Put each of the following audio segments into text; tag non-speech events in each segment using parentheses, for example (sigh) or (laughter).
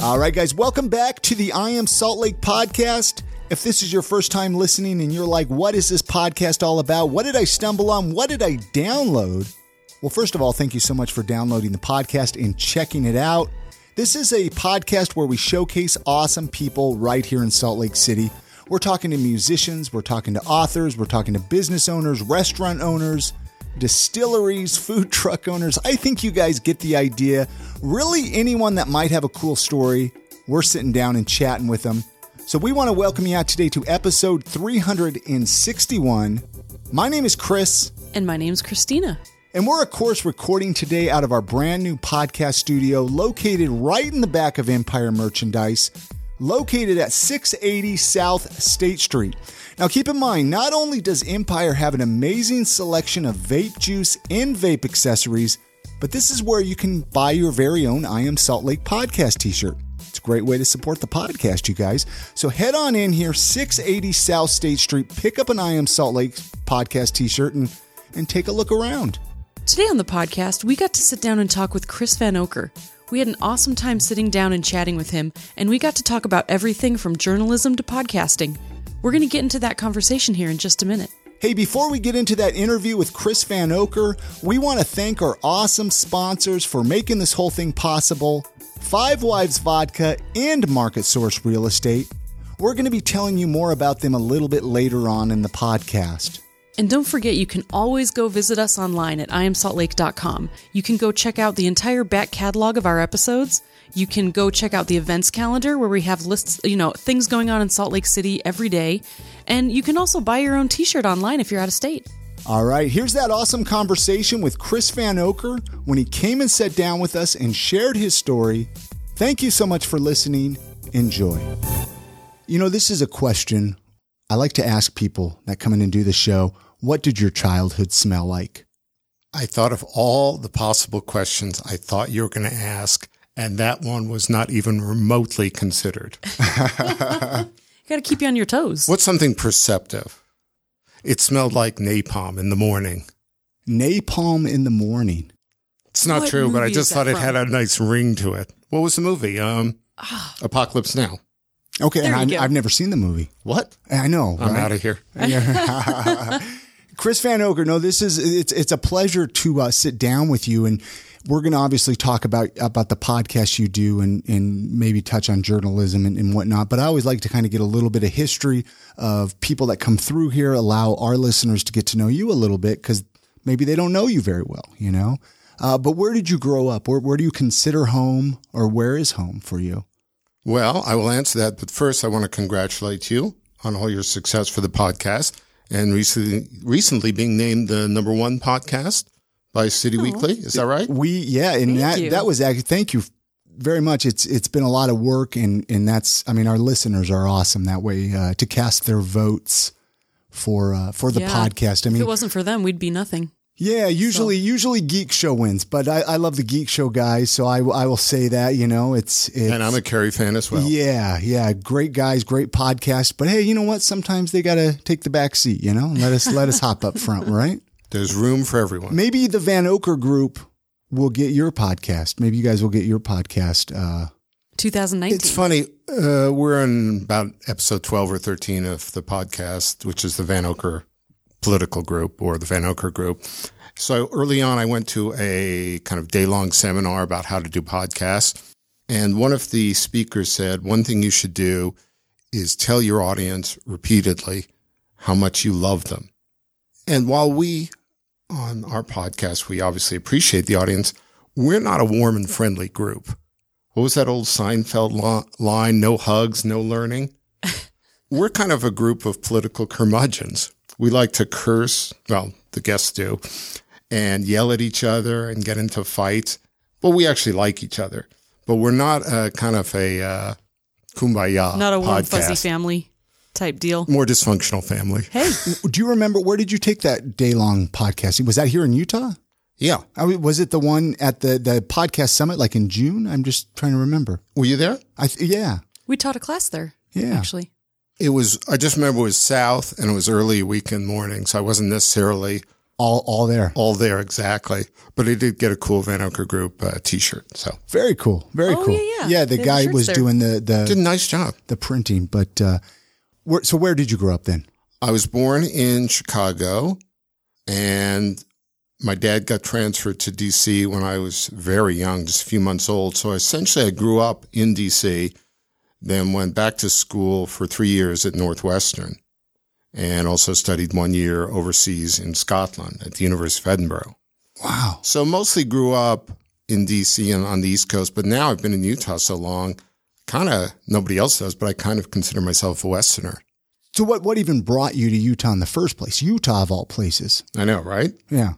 All right, guys, welcome back to the I Am Salt Lake podcast. If this is your first time listening and you're like, what is this podcast all about? What did I stumble on? What did I download? Well, first of all, thank you so much for downloading the podcast and checking it out. This is a podcast where we showcase awesome people right here in Salt Lake City. We're talking to musicians, we're talking to authors, we're talking to business owners, restaurant owners, distilleries, food (laughs) truck owners. I think you guys get the idea. Really, anyone that might have a cool story, we're sitting down and chatting with them. So, we want to welcome you out today to episode 361. My name is Chris. And my name is Christina. And we're, of course, recording today out of our brand new podcast studio located right in the back of Empire Merchandise, located at 680 South State Street. Now, keep in mind, not only does Empire have an amazing selection of vape juice and vape accessories, but this is where you can buy your very own I Am Salt Lake podcast t shirt. It's a great way to support the podcast, you guys. So head on in here, 680 South State Street, pick up an I Am Salt Lake podcast t shirt and, and take a look around. Today on the podcast, we got to sit down and talk with Chris Vanocur. We had an awesome time sitting down and chatting with him, and we got to talk about everything from journalism to podcasting. We're going to get into that conversation here in just a minute. Hey, before we get into that interview with Chris Vanocur, we want to thank our awesome sponsors for making this whole thing possible Five Wives Vodka and Market Source Real Estate. We're going to be telling you more about them a little bit later on in the podcast. And don't forget, you can always go visit us online at iamsaltlake.com. You can go check out the entire back catalog of our episodes. You can go check out the events calendar where we have lists, you know, things going on in Salt Lake City every day. And you can also buy your own t shirt online if you're out of state. All right, here's that awesome conversation with Chris Vanocur when he came and sat down with us and shared his story. Thank you so much for listening. Enjoy. You know, this is a question I like to ask people that come in and do the show. What did your childhood smell like? I thought of all the possible questions I thought you were going to ask, and that one was not even remotely considered. (laughs) Got to keep you on your toes. What's something perceptive? It smelled like napalm in the morning. Napalm in the morning. It's not What true, but I just that thought it had a nice ring to it. What was the movie? Um, Apocalypse Now. Okay, There and I, I've never seen the movie. What? I know. I'm right? out of here. (laughs) (laughs) Chris Vanocur, no, this is it's it's a pleasure to uh, sit down with you, and we're going to obviously talk about about the podcast you do, and and maybe touch on journalism and, and whatnot. But I always like to kind of get a little bit of history of people that come through here, allow our listeners to get to know you a little bit because maybe they don't know you very well, you know. Uh, but where did you grow up? Where where do you consider home, or where is home for you? Well, I will answer that, but first I want to congratulate you on all your success for the podcast and recently, recently being named the number one podcast by City Weekly. Is that right? We yeah, and Thank that you. that was actually thank you very much. It's it's been a lot of work, and and that's I mean our listeners are awesome that way uh, to cast their votes for uh, for the Yeah. podcast. I mean, If it wasn't for them, we'd be nothing. Yeah, usually usually Geek Show wins, but I, I love the Geek Show guys, so I I will say that you know it's, it's And I'm a Kerry fan as well. yeah, yeah, great guys, great podcast. But hey, you know what? Sometimes they got to take the back seat, you know. Let us let us hop up front, right? There's room for everyone. Maybe the Vanocur group will get your podcast. Maybe you guys will get your podcast. Uh, 2019. It's funny. Uh, we're in about episode 12 or 13 of the podcast, which is the Vanocur political group or the Vanocur group. So early on, I went to a kind of day long seminar about how to do podcasts. And one of the speakers said, one thing you should do is tell your audience repeatedly how much you love them. And while we on our podcast, we obviously appreciate the audience, we're not a warm and friendly group what was that old Seinfeld lo- line? No hugs, no learning. (laughs) We're kind of a group of political curmudgeons. We like to curse, well, the guests do, and yell at each other and get into fights. But we actually like each other. But we're not a kind of a uh, kumbaya. Not a warm, podcast. fuzzy family type deal. More dysfunctional family. Hey, (laughs) do you remember where did you take that day long podcasting? Was that here in Utah? Yeah. I mean, was it the one at the the podcast summit, like in June? I'm just trying to remember. Were you there? I th- yeah, we taught a class there. Yeah. Actually. It was, I just remember it was south and it was early weekend morning. So I wasn't necessarily All all there. all there exactly, but I did get a cool Vanocur Group uh, t-shirt. So Very cool. Very Oh, cool. yeah, yeah. Yeah, the They guy shirts was there. doing the the did a the nice job. the printing, but uh where, so where did you grow up then? I was born in Chicago and my dad got transferred to DC when I was very young, just a few months old. So essentially I grew up in DC, then went back to school for three years at Northwestern and also studied one year overseas in Scotland at the University of Edinburgh. Wow. So mostly grew up in DC and on the East Coast, but now I've been in Utah so long, kind of nobody else does, but I kind of consider myself a Westerner. So what what even brought you to Utah in the first place? Utah of all places. I know, right? Yeah.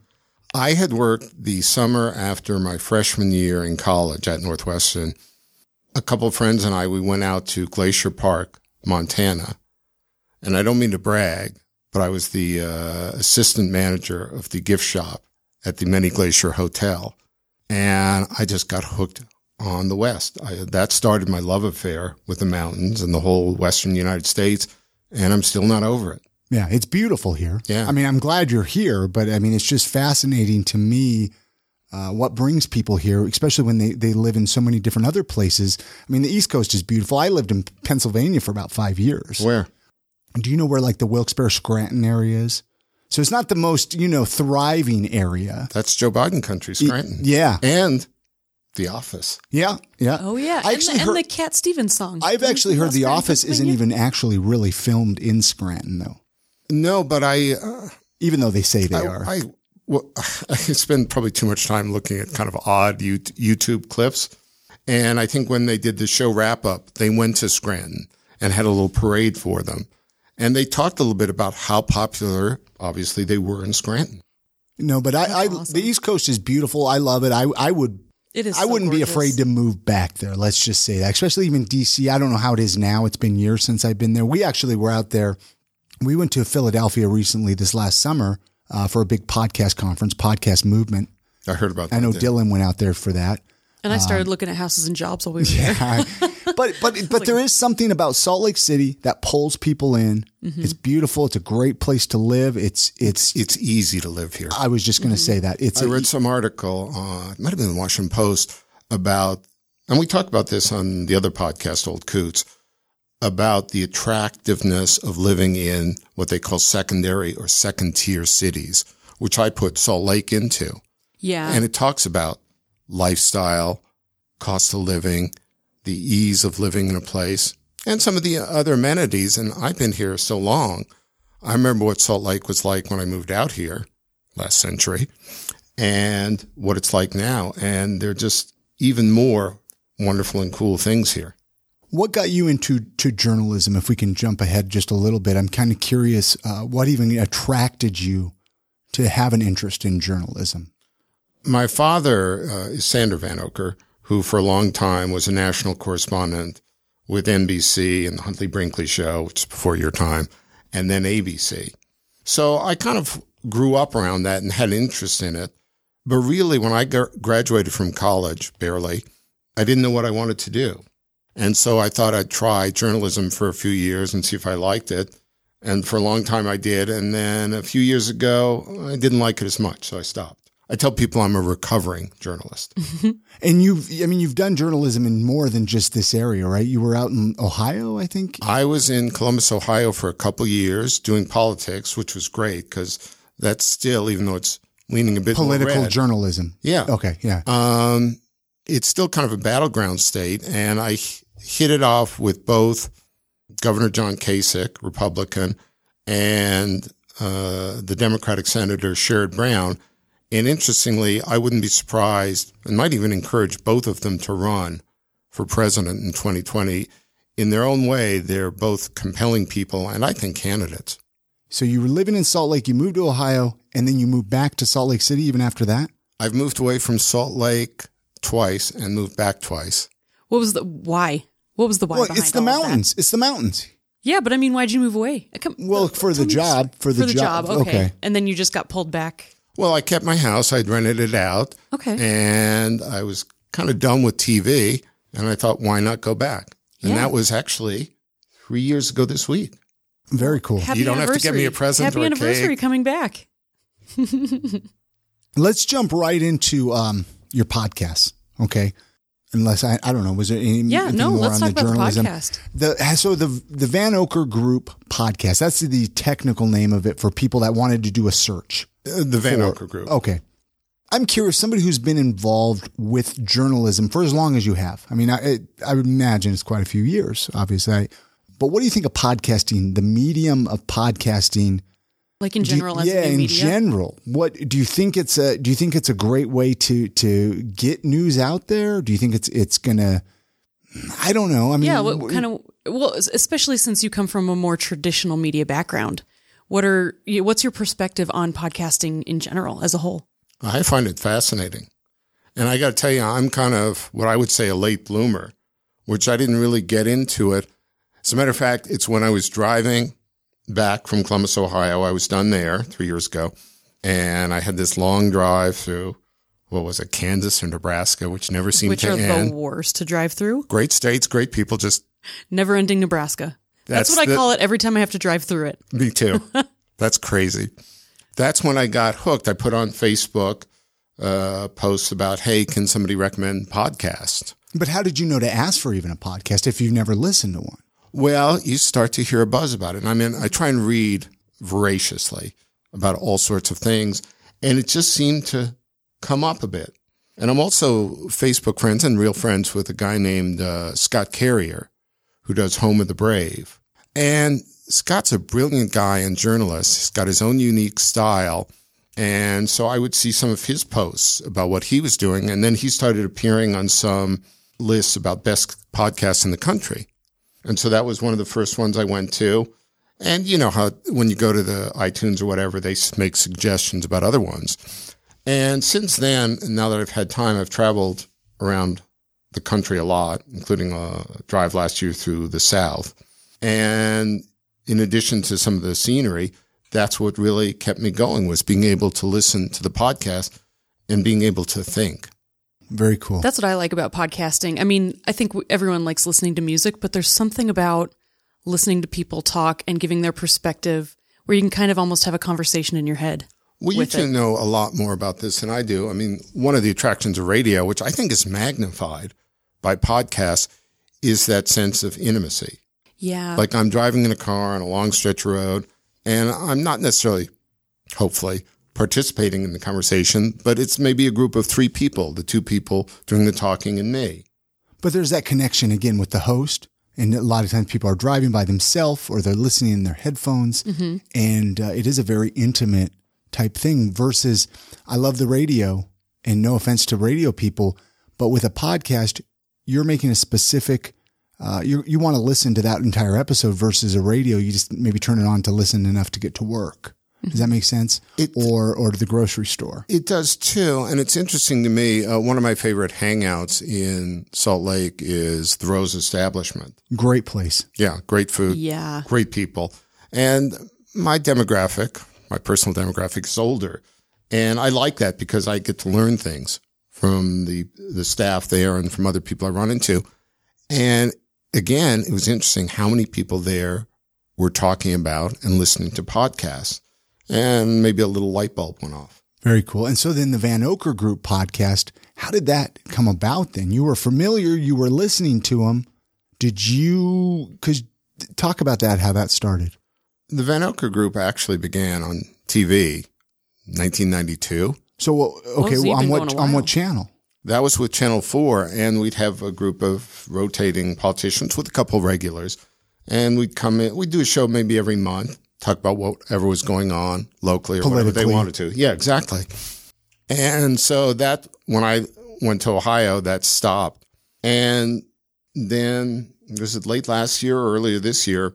I had worked the summer after my freshman year in college at Northwestern. A couple of friends and I, we went out to Glacier Park, Montana. And I don't mean to brag, but I was the uh, assistant manager of the gift shop at the Many Glacier Hotel. And I just got hooked on the West. I, that started my love affair with the mountains and the whole Western United States. And I'm still not over it. Yeah, it's beautiful here. Yeah. I mean, I'm glad you're here, but I mean, it's just fascinating to me uh, what brings people here, especially when they, they live in so many different other places. I mean, the East Coast is beautiful. I lived in Pennsylvania for about five years. Where? Do you know where like the Wilkes-Barre Scranton area is? So it's not the most, you know, thriving area. That's Joe Biden country, Scranton. Yeah. And The Office. Yeah. Yeah. Oh yeah, I and, actually the, heard, and the Cat Stevens song. I've Didn't actually heard The Scranton, Office isn't even actually really filmed in Scranton though, No, but I, uh, even though they say they I, are. I, well, (laughs) I spend probably too much time looking at kind of odd YouTube clips. And I think when they did the show wrap up, they went to Scranton and had a little parade for them. And they talked a little bit about how popular, obviously, they were in Scranton. no, but I, I awesome. the East Coast is beautiful. I love it. I, I would It is. I so wouldn't be afraid to move back there. Let's just say that, especially even DC. I don't know how it is now. It's been years since I've been there. We actually were out there. We went to Philadelphia recently this last summer uh, for a big podcast conference, podcast movement. I heard about that. I know too. Dylan went out there for that. And I started looking at houses and jobs while we were there. (laughs) but but (laughs) but there is something about Salt Lake City that pulls people in. Mm-hmm. It's beautiful. It's a great place to live. It's it's. It's easy to live here. I was just going to say that it's. I a- read some article, uh, it might have been the Washington Post, about, and we talked about this on the other podcast, Old Coots, about the attractiveness of living in what they call secondary or second tier cities, which I put Salt Lake into. Yeah. And it talks about lifestyle, cost of living, the ease of living in a place, and some of the other amenities. And I've been here so long. I remember what Salt Lake was like when I moved out here last century and what it's like now. And they're just even more wonderful and cool things here. What got you into to journalism? If we can jump ahead just a little bit, I'm kind of curious. Uh, what even attracted you to have an interest in journalism? My father uh, is Sander Vanocur, who for a long time was a national correspondent with NBC and the Huntley Brinkley Show, which is before your time, and then ABC. So I kind of grew up around that and had interest in it. But really, when I gr- graduated from college, barely, I didn't know what I wanted to do. And so I thought I'd try journalism for a few years and see if I liked it. And for a long time I did. And then a few years ago, I didn't like it as much. So I stopped. I tell people I'm a recovering journalist. (laughs) And you've, I mean, you've done journalism in more than just this area, right? You were out in Ohio, I think. I was in Columbus, Ohio for a couple years doing politics, which was great because that's still, even though it's leaning a bit Political journalism. Yeah. Okay. Yeah. Um, it's still kind of a battleground state. And I hit it off with both Governor John Kasich, Republican, and uh, the Democratic Senator Sherrod Brown. And interestingly, I wouldn't be surprised and might even encourage both of them to run for president in 2020. In their own way, they're both compelling people and I think candidates. So you were living in Salt Lake, you moved to Ohio, and then you moved back to Salt Lake City even after that? I've moved away from Salt Lake twice and moved back twice. what was the why? What was the why? well, behind it's the all mountains. It's the mountains. Yeah, but I mean, why'd you move away? Come- Well, for the tell me job, for the job, Okay. okay. and then you just got pulled back. Well, I kept my house. I'd rented it out. Okay. And I was kind of done with TV. And I thought, why not go back? And Yeah. that was actually three years ago this week. Very cool. Happy You don't have to get me a present Happy or a anniversary cake. coming back. (laughs) Let's jump right into um, your podcast, okay? Unless I, I don't know, was there any, Yeah, anything no, more let's on talk the about the journalism? podcast. The so the the Vanocur Group podcast. That's the technical name of it for people that wanted to do a search. Uh, The Van for- Oker Group. Okay. I'm curious, somebody who's been involved with journalism for as long as you have. I mean, I, I would imagine it's quite a few years, obviously. I, but what do you think of podcasting, the medium of podcasting? Like in Do you- general, as yeah, a in media. general, what do you think it's a? Do you think it's a great way to to get news out there? Do you think it's it's gonna? I don't know. I mean, yeah, what kind of well, especially since you come from a more traditional media background. What are what's your perspective on podcasting in general as a whole? I find it fascinating. And I got to tell you, I'm kind of what I would say a late bloomer, which I didn't really get into it. As a matter of fact, it's when I was driving back from Columbus, Ohio. I was done there three years ago. And I had this long drive through, what was it, Kansas or Nebraska, which never seemed Which to are end. the worst to drive through? Great states, great people, just Never ending Nebraska. That's, That's what I call it every time I have to drive through it. Me too. (laughs) That's crazy. That's when I got hooked. I put on Facebook uh, posts about, hey, can somebody recommend podcast? But how did you know to ask for even a podcast if you've never listened to one? Well, you start to hear a buzz about it. I mean, I try and read voraciously about all sorts of things, and it just seemed to come up a bit. And I'm also Facebook friends and real friends with a guy named uh, Scott Carrier, who does Home of the Brave. And Scott's a brilliant guy and journalist. He's got his own unique style. And so I would see some of his posts about what he was doing. And then he started appearing on some lists about best podcasts in the country. And so that was one of the first ones I went to. And you know how when you go to the iTunes or whatever, they make suggestions about other ones. And since then, now that I've had time, I've traveled around the country a lot, including a drive last year through the South. And in addition to some of the scenery, that's what really kept me going was being able to listen to the podcast and being able to think. Very cool. That's what I like about podcasting. I mean, I think everyone likes listening to music, but there's something about listening to people talk and giving their perspective where you can kind of almost have a conversation in your head. Well, you two it. know a lot more about this than I do. I mean, one of the attractions of radio, which I think is magnified by podcasts, is that sense of intimacy. Yeah. Like I'm driving in a car on a long stretch of road, and I'm not necessarily, hopefully, participating in the conversation, but it's maybe a group of three people, the two people doing the talking and me. But there's that connection again with the host. And a lot of times people are driving by themselves or they're listening in their headphones. And uh, it is a very intimate type thing versus I love the radio and no offense to radio people, but with a podcast, you're making a specific, uh, you you want to listen to that entire episode versus a radio. You just maybe turn it on to listen enough to get to work. Does that make sense? It- or, or to the grocery store. It does too. And it's interesting to me. Uh, one of my favorite hangouts in Salt Lake is the Rose Establishment. Great place. Yeah, great food. yeah. great people. And my demographic, my personal demographic is older. And I like that because I get to learn things from the, the staff there and from other people I run into. And again, it was interesting how many people there were talking about and listening to podcasts and maybe a little light bulb went off. Very cool. And so then the Vanocur Group podcast, how did that come about then? You were familiar, you were listening to them. Did you, cause talk about that, how that started. The Vanocur group actually began on TV 1992. So, okay, so on what, on what channel? That was with Channel 4, and we'd have a group of rotating politicians with a couple of regulars. And we'd come in, we'd do a show maybe every month, talk about whatever was going on locally or whatever they wanted to. Yeah, exactly. And so that, when I went to Ohio, that stopped. And then, was it late last year or earlier this year?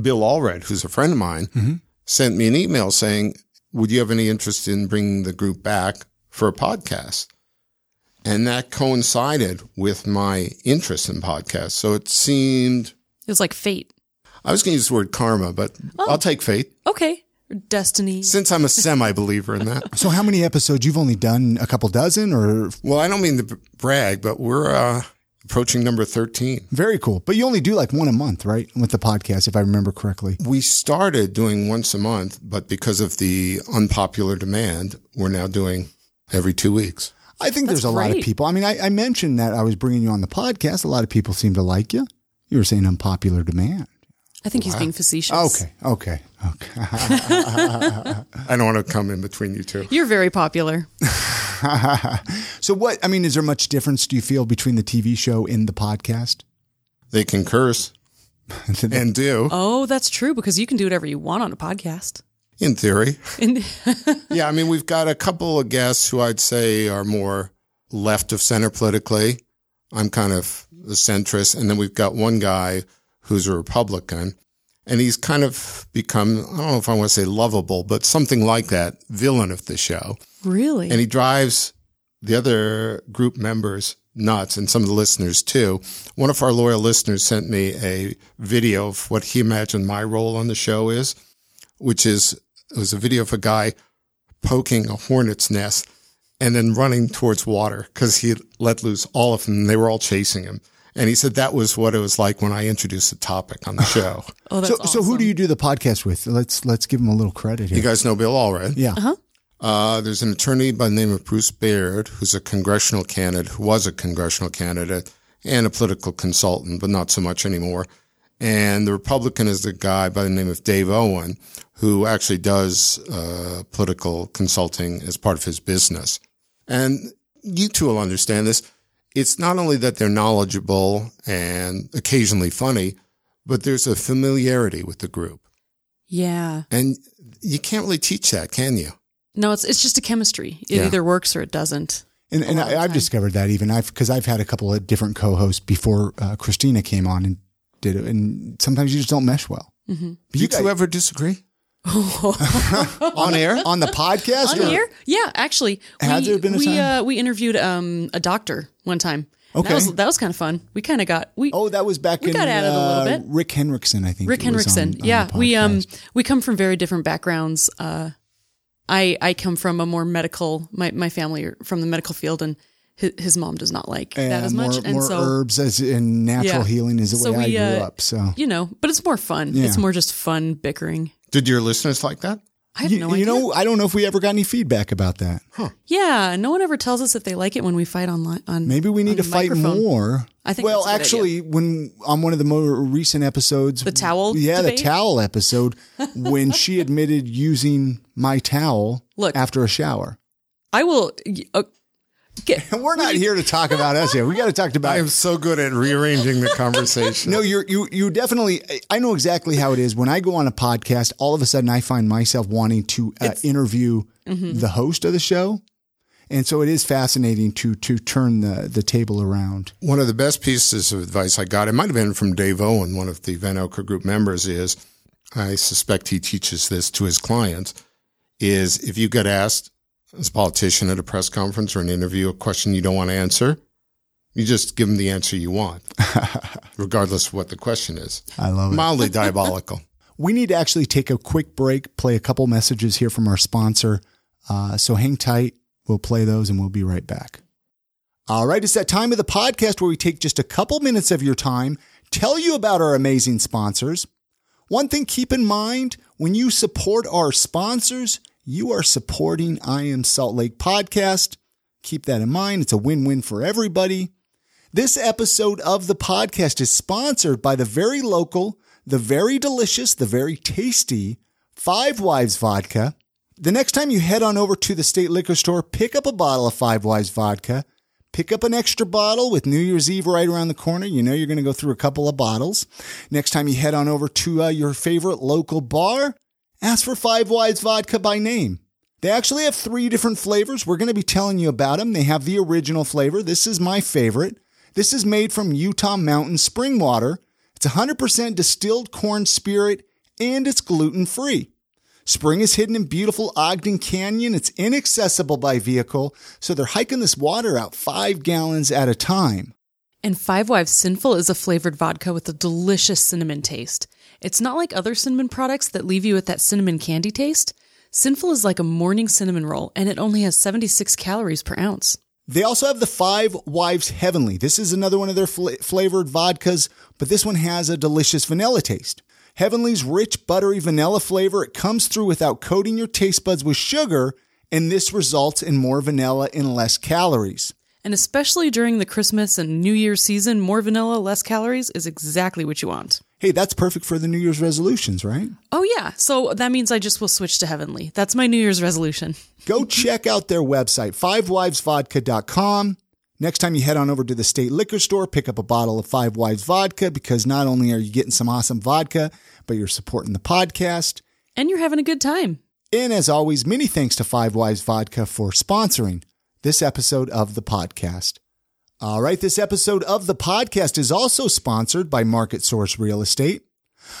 Bill Allred, who's a friend of mine, mm-hmm. sent me an email saying, would you have any interest in bringing the group back for a podcast? And that coincided with my interest in podcasts. So it seemed, It was like fate. I was going to use the word karma, but I'll take fate Okay. Or Destiny. since I'm a semi believer in that. So how many episodes? You've only done a couple dozen or Well, I don't mean to brag, but we're, uh, approaching number 13. Very cool. But you only do like one a month, right? With the podcast, if I remember correctly. We started doing once a month, but because of the unpopular demand, we're now doing every two weeks. I think there's a lot of people. I mean, I, I mentioned that I was bringing you on the podcast. A lot of people seem to like you. You were saying unpopular demand. I think he's being facetious. Okay, okay, okay. (laughs) I don't want to come in between you two. You're very popular. (laughs) So, what, I mean, is there much difference, do you feel, between the TV show and the podcast? They can curse (laughs) and do, Oh, that's true because you can do whatever you want on a podcast. in theory. And Yeah, I mean, we've got a couple of guests who I'd say are more left of center politically. I'm kind of the centrist. And then we've got one guy who's a Republican. And he's kind of become, I don't know if I want to say lovable, but something like that, villain of the show. really, And he drives the other group members nuts and some of the listeners too. One of our loyal listeners sent me a video of what he imagined my role on the show is, which is, it was a video of a guy poking a hornet's nest and then running towards water because he let loose all of them and they were all chasing him. And he said that was what it was like when I introduced the topic on the (laughs) show. oh, that's So, so who do you do the podcast with? Let's let's give him a little credit you guys know Bill Allred. Yeah. Uh, there's an attorney by the name of Bruce Baird, who's a congressional candidate, who was a congressional candidate and a political consultant, but not so much anymore. And the Republican is the guy by the name of Dave Owen, who actually does uh, political consulting as part of his business. And you two will understand this. It's not only that they're knowledgeable and occasionally funny, but there's a familiarity with the group. Yeah. And you can't really teach that, can you? No, it's it's just a chemistry. It Yeah. either works or it doesn't. And, and I, I've discovered that even I've because I've had a couple of different co-hosts before uh, Christina came on and did it, and sometimes you just don't mesh well. Mm-hmm. But You guys- two ever disagree? (laughs) on air? on the podcast. On or- here? Yeah, actually, Has we, there been a we time? uh we interviewed um a doctor one time. Okay. that was that was kind of fun. We kind of got we Oh, that was back We in got at it a little uh, bit. Rick Henriksen, I think. Rick it on- Henriksen. on yeah, the we um we come from very different backgrounds. Uh, I I come from a more medical. My my family are from the medical field, and his, his mom does not like that as much. More, and more so herbs as in natural Yeah. healing is the So way we, I grew uh, up. So you know, but it's more fun. Yeah. It's more just fun bickering. Did your listeners like that? I have you, no you idea. know, I don't know if we ever got any feedback about that. yeah, no one ever tells us if they like it when we fight online. On Maybe we need to fight microphone. more. I think Well, that's a good actually, when on one of the more recent episodes, The towel yeah, debate? the towel episode, (laughs) when she admitted using my towel Look. after a shower. I will. Uh, get, (laughs) we're not here to talk about us here. We got to talk about. (laughs) I am so good at rearranging the conversation. (laughs) No, you're you you definitely. I know exactly how it is. When I go on a podcast, all of a sudden I find myself wanting to uh, interview Mm-hmm. the host of the show, and so it is fascinating to to turn the the table around. One of the best pieces of advice I got, it might have been from Dave Owen, one of the Vanocur group members, is I suspect he teaches this to his clients, is if you get asked as a politician at a press conference or an interview a question you don't want to answer, you just give them the answer you want, (laughs) regardless of what the question is. I love it. Mildly (laughs) diabolical. We need to actually take a quick break, play a couple messages here from our sponsor. Uh, so hang tight. We'll play those and we'll be right back. All right. It's that time of the podcast where we take just a couple minutes of your time, tell you about our amazing sponsors. One thing keep in mind when you support our sponsors, you are supporting I Am Salt Lake podcast. Keep that in mind. It's a win win for everybody. This episode of the podcast is sponsored by the very local, the very delicious, the very tasty Five Wives Vodka. The next time you head on over to the state liquor store, pick up a bottle of Five Wives Vodka. Pick up an extra bottle with New Year's Eve right around the corner. You know you're going to go through a couple of bottles. Next time you head on over to uh, your favorite local bar, ask for Five Wives Vodka by name. They actually have three different flavors. We're going to be telling you about them. They have the original flavor. This is my favorite. This is made from Utah Mountain spring water. It's 100% distilled corn spirit and it's gluten free. Spring is hidden in beautiful Ogden Canyon. It's inaccessible by vehicle, so they're hiking this water out five gallons at a time. And Five Wives Sinful is a flavored vodka with a delicious cinnamon taste. It's not like other cinnamon products that leave you with that cinnamon candy taste. Sinful is like a morning cinnamon roll, and it only has 76 calories per ounce. They also have the Five Wives Heavenly. This is another one of their fl- flavored vodkas, but this one has a delicious vanilla taste. Heavenly's rich, buttery vanilla flavor, it comes through without coating your taste buds with sugar, and this results in more vanilla and less calories. And especially during the Christmas and New Year season, more vanilla, less calories is exactly what you want. Hey, that's perfect for the New Year's resolutions, right? Oh, yeah. So that means I just will switch to Heavenly. That's my New Year's resolution. (laughs) Go check out their website, fivewivesvodka.com. Next time you head on over to the state liquor store, pick up a bottle of Five Wives vodka because not only are you getting some awesome vodka, but you're supporting the podcast. And you're having a good time. And as always, many thanks to Five Wives Vodka for sponsoring this episode of the podcast. All right, this episode of the podcast is also sponsored by Market Source Real Estate.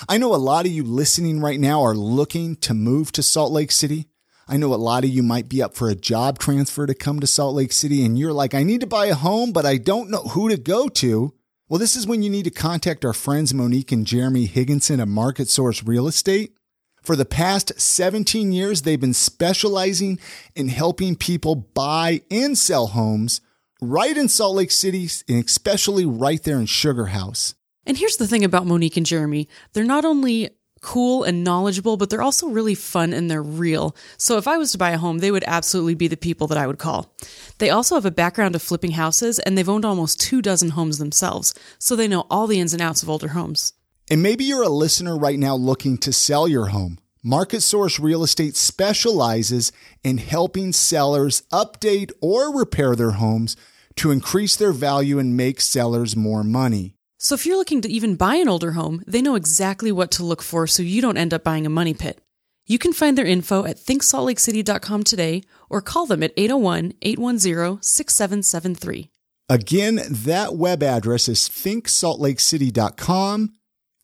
I know a lot of you listening right now are looking to move to Salt Lake City. I know a lot of you might be up for a job transfer to come to Salt Lake City and you're like, I need to buy a home, but I don't know who to go to. Well, this is when you need to contact our friends Monique and Jeremy Higginson at Market Source Real Estate. For the past 17 years, they've been specializing in helping people buy and sell homes right in Salt Lake City, and especially right there in Sugar House. And here's the thing about Monique and Jeremy they're not only cool and knowledgeable, but they're also really fun and they're real. So if I was to buy a home, they would absolutely be the people that I would call. They also have a background of flipping houses and they've owned almost two dozen homes themselves, so they know all the ins and outs of older homes. And maybe you're a listener right now looking to sell your home. Market Source Real Estate specializes in helping sellers update or repair their homes to increase their value and make sellers more money. So if you're looking to even buy an older home, they know exactly what to look for so you don't end up buying a money pit. You can find their info at thinksaltlakecity.com today or call them at 801 810 6773. Again, that web address is thinksaltlakecity.com.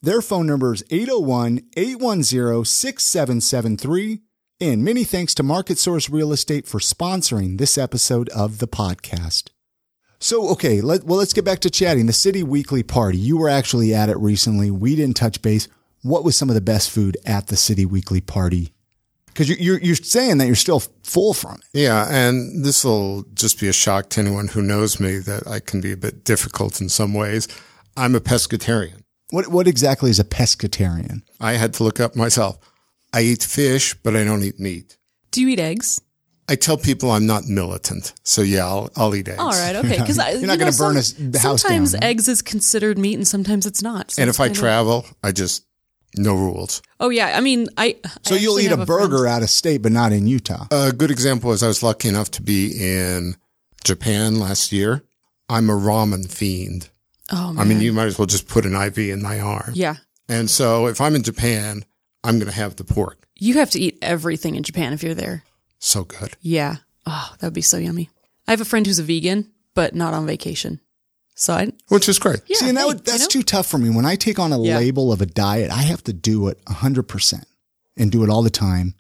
Their phone number is 801 810 6773. And many thanks to Market Source Real Estate for sponsoring this episode of the podcast. So, okay, let, well, let's get back to chatting. The City Weekly Party. You were actually at it recently. We didn't touch base. What was some of the best food at the City Weekly Party? Because you're, you're, you're saying that you're still full from it. Yeah, and this will just be a shock to anyone who knows me that I can be a bit difficult in some ways. I'm a pescatarian. What, what exactly is a pescatarian? I had to look up myself. I eat fish, but I don't eat meat. Do you eat eggs? I tell people I'm not militant, so yeah, I'll, I'll eat eggs. All right, okay. (laughs) Because You're not gonna burn a s- the house Sometimes down, no? eggs is considered meat, and sometimes it's not. So And if I kind of- travel, I just no rules. oh yeah, I mean, I. So I you'll eat have a friend- burger out of state, but not in Utah. A good example is I was lucky enough to be in Japan last year. I'm a ramen fiend. Oh man. I mean, you might as well just put an IV in my arm. yeah, And so if I'm in Japan, I'm going to have the pork. you have to eat everything in Japan if you're there. So good. Yeah. Oh, that would be so yummy. I have a friend who's a vegan, but not on vacation. So I. Which is great. Yeah, See, and that hey, would, that's you know? too tough for me. When I take on a Yeah. label of a diet, I have to do it 100% and do it all the time.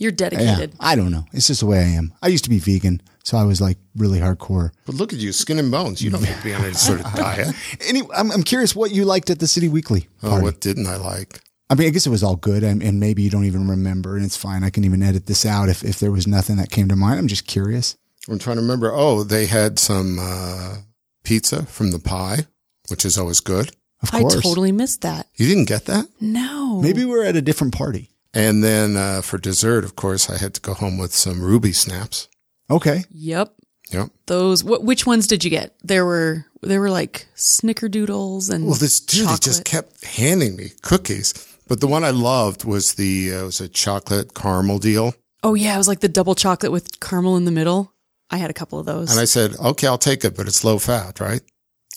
You're Yeah, dedicated. I don't know. It's just the way I am. I used to be vegan, so I was like really hardcore. But look at you, skin and bones. You don't need to be on any sort of diet. (laughs) Anyway, I'm, I'm curious what you liked at the City Weekly Oh, what didn't I like? I mean, I guess it was all good, and, and maybe you don't even remember, and it's fine. I can even edit this out if, if there was nothing that came to mind. I'm just curious. I'm trying to remember. Oh, they had some uh, pizza from the pie, which is always good. Of course. I totally missed that. You didn't get that? No. Maybe we're at a different party. And then uh, for dessert, of course, I had to go home with some ruby snaps. Okay. Yep. Yep. Those. What? Which ones did you get? There were. There were like snickerdoodles and. Well, this dude chocolate. just kept handing me cookies. But the one I loved was the uh, was a chocolate caramel deal. Oh yeah, it was like the double chocolate with caramel in the middle. I had a couple of those. And I said, okay, I'll take it, but it's low fat, right?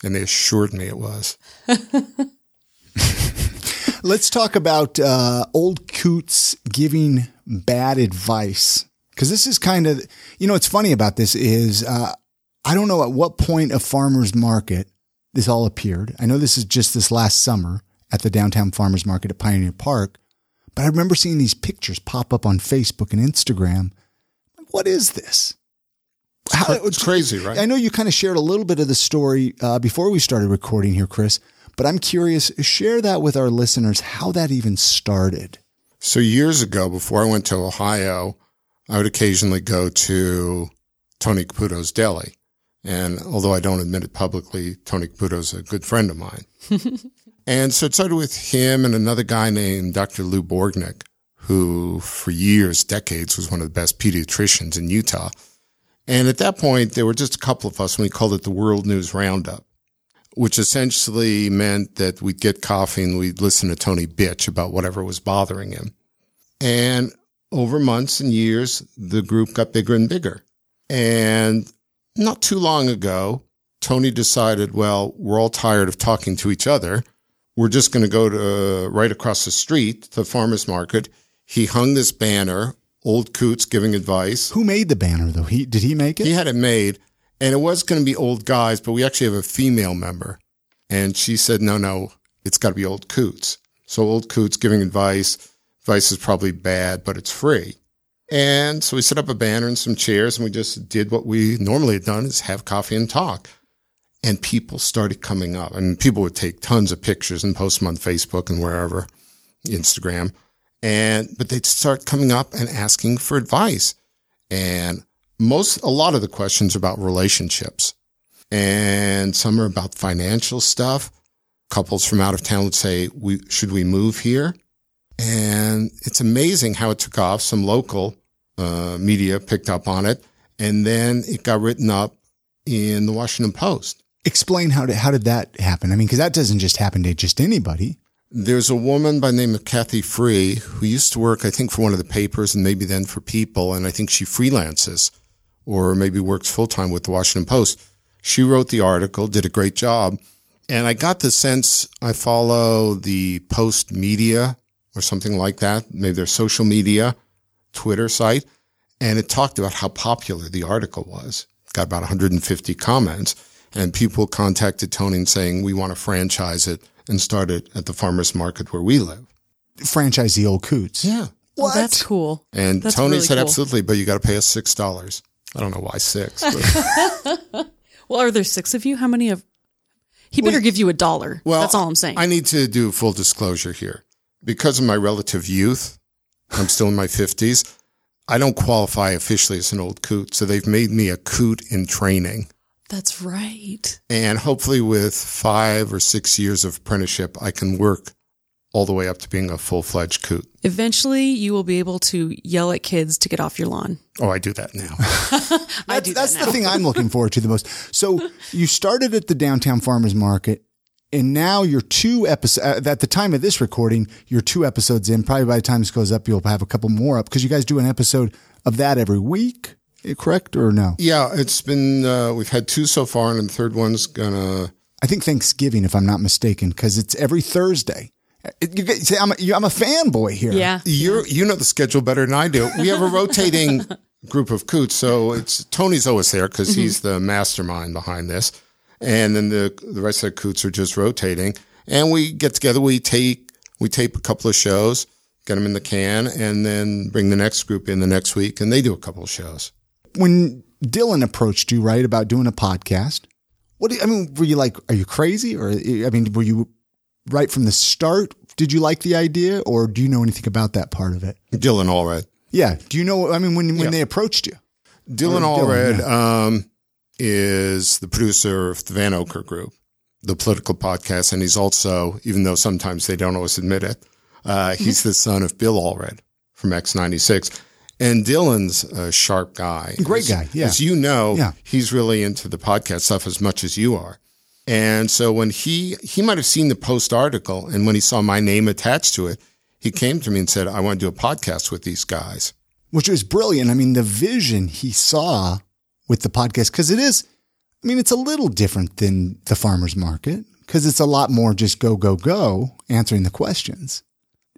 And they assured me it was. (laughs) Let's talk about uh, old coots giving bad advice. Because this is kind of, you know, what's funny about this is uh, I don't know at what point of farmers market this all appeared. I know this is just this last summer at the downtown farmers market at Pioneer Park, but I remember seeing these pictures pop up on Facebook and Instagram. What is this? How- It's crazy, right? I know you kind of shared a little bit of the story uh, before we started recording here, Chris, but I'm curious, share that with our listeners, how that even started. So years ago, before I went to Ohio, I would occasionally go to Tony Caputo's Deli. And although I don't admit it publicly, Tony Caputo's a good friend of mine. (laughs) and so it started with him and another guy named Dr. Lou Borgenicht, who for years, decades was one of the best pediatricians in Utah. And at that point, there were just a couple of us and we called it the World News Roundup, which essentially meant that we'd get coffee and we'd listen to Tony bitch about whatever was bothering him. And over months and years, the group got bigger and bigger. And not too long ago, Tony decided, well, we're all tired of talking to each other. We're just going to go to uh, right across the street, to the farmer's market. He hung this banner, Old Coots giving advice. Who made the banner though? He did he make it? He had it made and it was going to be old guys, but we actually have a female member. And she said, no, no, it's got to be old Coots. So old Coots giving advice. Advice is probably bad, but it's free. And so we set up a banner and some chairs and we just did what we normally had done is have coffee and talk. And people started coming up and people would take tons of pictures and post them on Facebook and wherever, Instagram. And, but they'd start coming up and asking for advice. And most, a lot of the questions are about relationships and some are about financial stuff. Couples from out of town would say, we, should we move here? And it's amazing how it took off. Some local uh, media picked up on it, and then it got written up in the Washington Post. Explain how did how did that happen? I mean, because that doesn't just happen to just anybody. There's a woman by the name of Cathy Free who used to work, I think, for one of the papers and maybe then for People, and I think she freelances or maybe works full time with the Washington Post. She wrote the article, did a great job, and I got the sense I follow the Post media or something like that, maybe their social media, Twitter site, and it talked about how popular the article was. Got about 150 comments, and people contacted Tony and saying, we want to franchise it and start it at the farmer's market where we live. Franchise the old coots. Yeah. Well, that's cool. And That's Tony really said, cool. absolutely, but you got to pay us $6. I don't know why six. (laughs) Well, are there six of you? How many of? He better give you a dollar. Well, that's all I'm saying. I need to do full disclosure here. Because of my relative youth, I'm still in my 50s. I don't qualify officially as an old coot. So they've made me a coot in training. that's right. And hopefully, with five or six years of apprenticeship, I can work all the way up to being a full fledged coot. Eventually, you will be able to yell at kids to get off your lawn. Oh, I do that now. (laughs) I That's, do that's that the thing I'm looking forward to the most. So (laughs) you started at the downtown farmers market, and now you're two episodes. At the time of this recording, you're two episodes in. Probably by the time this goes up, you'll have a couple more up because you guys do an episode of that every week. Eh, Correct or no? yeah, it's been, uh, we've had two so far, and the third one's gonna. I think Thanksgiving, if I'm not mistaken, because it's every Thursday. You say I'm a, you- I'm a fanboy here. Yeah. You're, you know the schedule better than I do. We have a rotating (laughs) group of coots. So it's Tony's always there because mm-hmm. he's the mastermind behind this. And then the, the rest of the coots are just rotating and we get together. We take, we tape a couple of shows, get them in the can and then bring the next group in the next week and they do a couple of shows. When Dylan approached you, right, about doing a podcast, what do you, I mean, were you like, are you crazy? Or, I mean, were you right from the start? Did you like the idea or do you know anything about that part of it? Dylan Allred. Yeah. Do you know, I mean, when, when Yeah. they approached you? Dylan Allred um, is the producer of the Vanocur Group, the political podcast, and he's also, even though sometimes they don't always admit it, uh, he's the son of Bill Allred from X96. And Dylan's a sharp guy. Great As- guy, yeah. As you know, Yeah. he's really into the podcast stuff as much as you are. And so when he, he might have seen the post article and when he saw my name attached to it, he came to me and said, I want to do a podcast with these guys. which was brilliant. I mean, the vision he saw with the podcast, because it is, I mean, it's a little different than the farmer's market because it's a lot more just go, go, go answering the questions.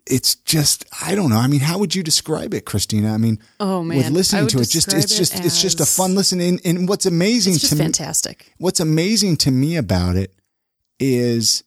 It's just, I don't know. I mean, how would you describe it, Christina? I mean, Oh, man. with listening to it, just, it's just, it it's just a fun listen. And, and what's amazing It's to just me, fantastic. what's amazing to me about it is,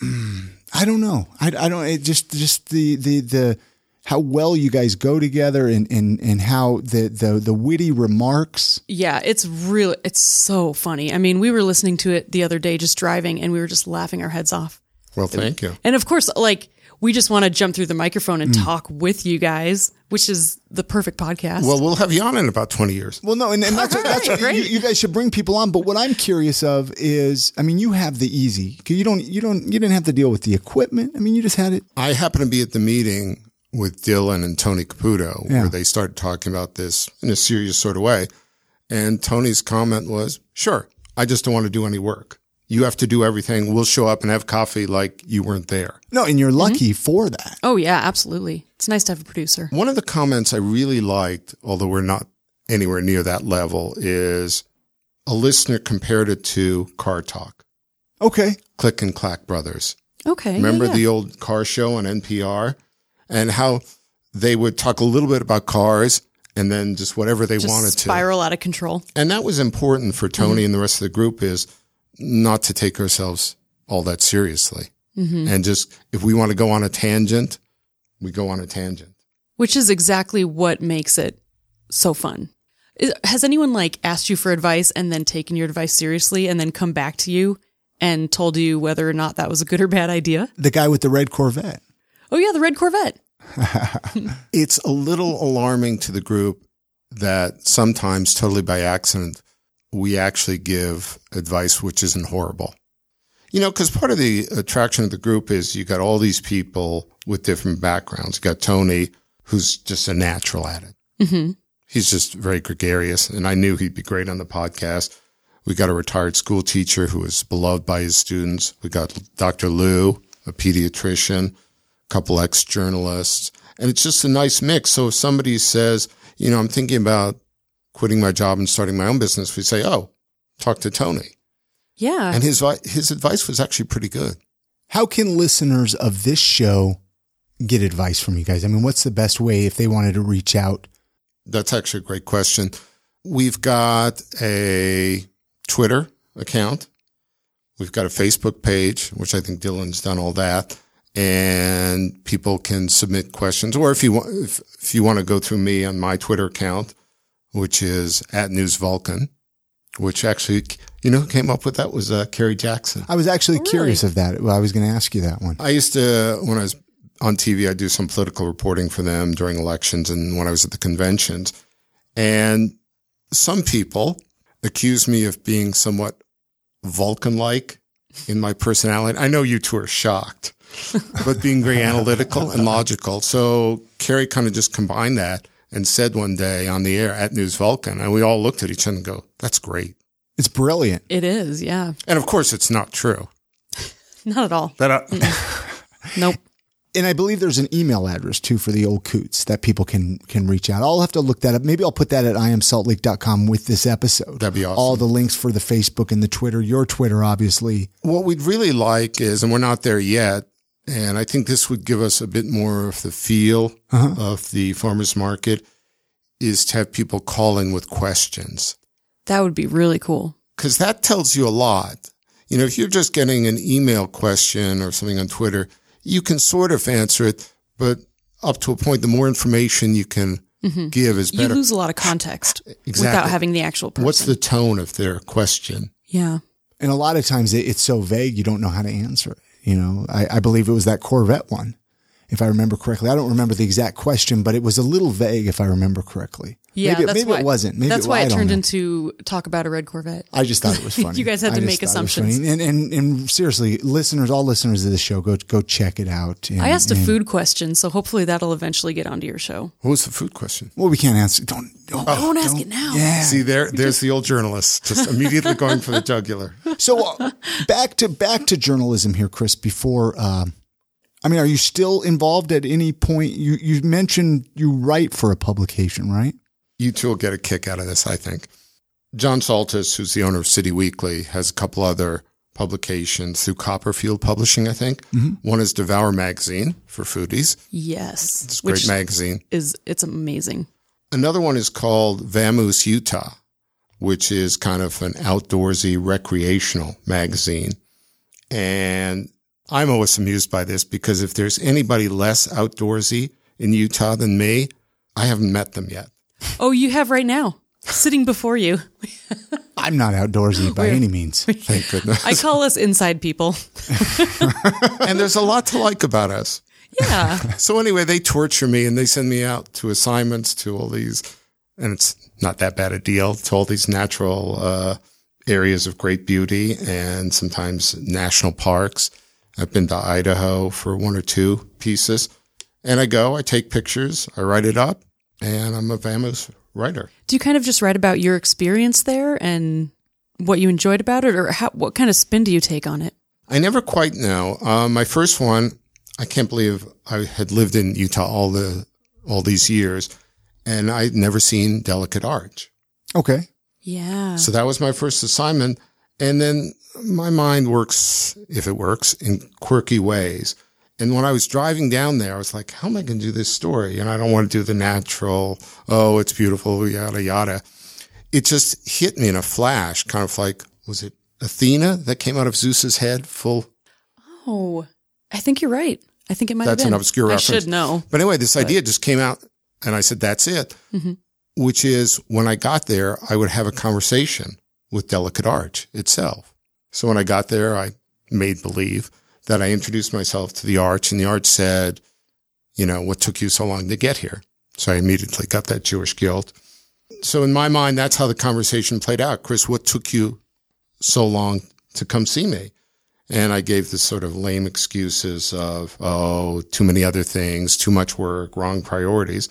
mm, I don't know. I, I don't, it just, just the, the, the, how well you guys go together and, and, and how the, the, the witty remarks. Yeah, it's really it's so funny. I mean, we were listening to it the other day just driving and we were just laughing our heads off. Well, thank you. And of course, like We just want to jump through the microphone and hmm. talk with you guys, which is the perfect podcast. Well, we'll have you on in about 20 years. Well, no, and, and that's, what, that's (laughs) what you, you guys should bring people on. But what I'm curious of is, I mean, you have the easy. 'cause You don't, you don't, you didn't have to deal with the equipment. I mean, you just had it. I happened to be at the meeting with Dylan and Tony Caputo Yeah. where they started talking about this in a serious sort of way. And Tony's comment was, sure, I just don't want to do any work. You have to do everything. We'll show up and have coffee like you weren't there. No, and you're lucky for that. oh yeah, absolutely. It's nice to have a producer. One of the comments I really liked, although we're not anywhere near that level, is a listener compared it to Car Talk, Okay. Click and Clack Brothers. Okay. Remember yeah, yeah. the old car show on NPR and how they would talk a little bit about cars and then just whatever they Just wanted to. spiral out of control. And that was important for Tony Mm-hmm. and the rest of the group is not to take ourselves all that seriously. Mm-hmm. And just if we want to go on a tangent, we go on a tangent. which is exactly what makes it so fun. Is- Has anyone like asked you for advice and then taken your advice seriously and then come back to you and told you whether or not that was a good or bad idea? The guy with the red Corvette. Oh yeah, the red Corvette. (laughs) It's a little alarming to the group that sometimes totally by accident, we actually give advice which isn't horrible. You know, because part of the attraction of the group is you got all these people with different backgrounds. You got Tony, who's just a natural at it. Mm-hmm. He's just very gregarious, and I knew he'd be great on the podcast. We got a retired school teacher who is beloved by his students. We got Dr. Lou, a pediatrician, a couple ex journalists, and it's just a nice mix. So if somebody says, you know, I'm thinking about quitting my job and starting my own business, we say, oh, talk to Tony. Yeah. And his his advice was actually pretty good. How can listeners of this show get advice from you guys? I mean, what's the best way if they wanted to reach out? That's actually a great question. We've got a Twitter account. We've got a Facebook page, which I think Dylan's done all that. And people can submit questions. Or if you want, if, if you want to go through me on my Twitter account, which is at News Vulcan, which actually, you know, who came up with that was uh, Kerry Jackson. I was actually Oh, really? curious of that. Well, I was going to ask you that one. I used to, when I was on TV, I do some political reporting for them during elections and when I was at the conventions. And some people accuse me of being somewhat Vulcan like in my personality. I know you two are shocked, (laughs) but being very analytical and logical. So Kerry kind of just combined that and said one day on the air at News Vulcan, and we all looked at each other and go, that's great. It's brilliant. it is. Yeah. And of course, it's not true. (laughs) Not at all. That uh, I, (laughs) Nope. And I believe there's an email address too for the old coots that people can can reach out. I'll have to look that up. Maybe I'll put that at iamsaltlake.com with this episode. That'd be awesome. All the links for the Facebook and the Twitter, your Twitter, obviously. What we'd really like is, and we're not there yet, and I think this would give us a bit more of the feel uh-huh. of the farmers market, is to have people calling with questions. That would be really cool. Because that tells you a lot. You know, if you're just getting an email question or something on Twitter, you can sort of answer it, but up to a point, the more information you can mm-hmm. give is better. You lose a lot of context (laughs) Exactly. without having the actual person. What's the tone of their question? yeah. And a lot of times it's so vague you don't know how to answer it. You know, I, I believe it was that Corvette one, if I remember correctly. I don't remember the exact question, but it was a little vague if I remember correctly. Yeah, maybe, that's maybe why, it wasn't. Maybe that's it, why I it don't turned know. into talk about a red Corvette. I just thought it was (laughs) funny. You guys had to just make thought it was assumptions. And, and and seriously, listeners, all listeners of this show, go go check it out. And, I asked a and- food question, so hopefully that'll eventually get onto your show. What was the food question? Well, we can't answer. Don't don't, Don't ask it now. Yeah. See, there, there's the old journalist just immediately going for the jugular. (laughs) So uh, back to back to journalism here, Chris. Before, um, I mean, are you still involved at any point? You you mentioned you write for a publication, right? You two will get a kick out of this, I think. John Saltas, who's the owner of City Weekly, has a couple other publications through Copperfield Publishing, I think. Mm-hmm. One is Devour Magazine for foodies. Yes, It's a which great magazine. is it's amazing. Another one is called Vamoose Utah, which is kind of an outdoorsy recreational magazine. And I'm always amused by this because if there's anybody less outdoorsy in Utah than me, I haven't met them yet. Oh, you have right now sitting before you. (laughs) I'm not outdoorsy by any means. Thank goodness. I call us inside people. (laughs) and there's a lot to like about us. Yeah. (laughs) So anyway, they torture me and they send me out to assignments to all these, and it's not that bad a deal to all these natural uh, areas of great beauty and sometimes national parks. I've been to Idaho for one or two pieces, and I go, I take pictures, I write it up, and I'm a famous writer. Do you kind of just write about your experience there and what you enjoyed about it, or how, what kind of spin do you take on it? I never quite know. Uh, my first one, I can't believe I had lived in Utah all the all these years, and I'd never seen Delicate Arch. Okay. Yeah. So that was my first assignment. And then my mind works, if it works, in quirky ways. And when I was driving down there, I was like, how am I going to do this story? And I don't want to do the natural, oh, it's beautiful, yada, yada. It just hit me in a flash, kind of like, was it Athena that came out of Zeus's head full? oh, I think you're right. I think it might That's an obscure I reference. should know. But anyway, this idea just came out and I said, that's it. Mm-hmm. Which is when I got there, I would have a conversation with Delicate Arch itself. So when I got there, I made believe that I introduced myself to the arch and the arch said, you know, what took you so long to get here? So I immediately got that Jewish guilt. So in my mind, that's how the conversation played out. Chris, what took you so long to come see me? And I gave the sort of lame excuses of, oh, too many other things, too much work, wrong priorities.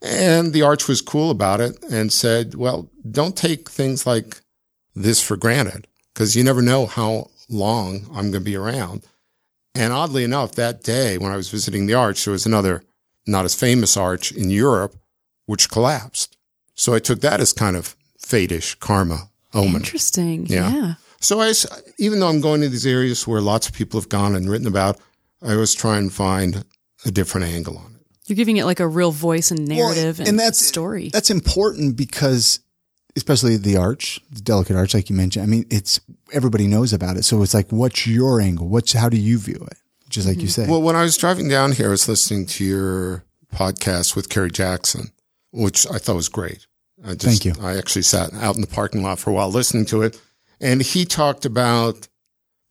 And the arch was cool about it and said, well, don't take things like this for granted because you never know how long I'm going to be around. And oddly enough, that day when I was visiting the arch, there was another not as famous arch in Europe, which collapsed. So I took that as kind of fatish karma omen. Interesting. Yeah. yeah. So I, even though I'm going to these areas where lots of people have gone and written about, I always try and find a different angle on it. You're giving it like a real voice and narrative and, that's story. That's important because, especially the arch, the delicate arch, like you mentioned. I mean, it's everybody knows about it. So it's like, what's your angle? What's how do you view it? Just like you mm-hmm. say. Well, when I was driving down here, I was listening to your podcast with Kerry Jackson, which I thought was great. I just, Thank you. I actually sat out in the parking lot for a while listening to it. And he talked about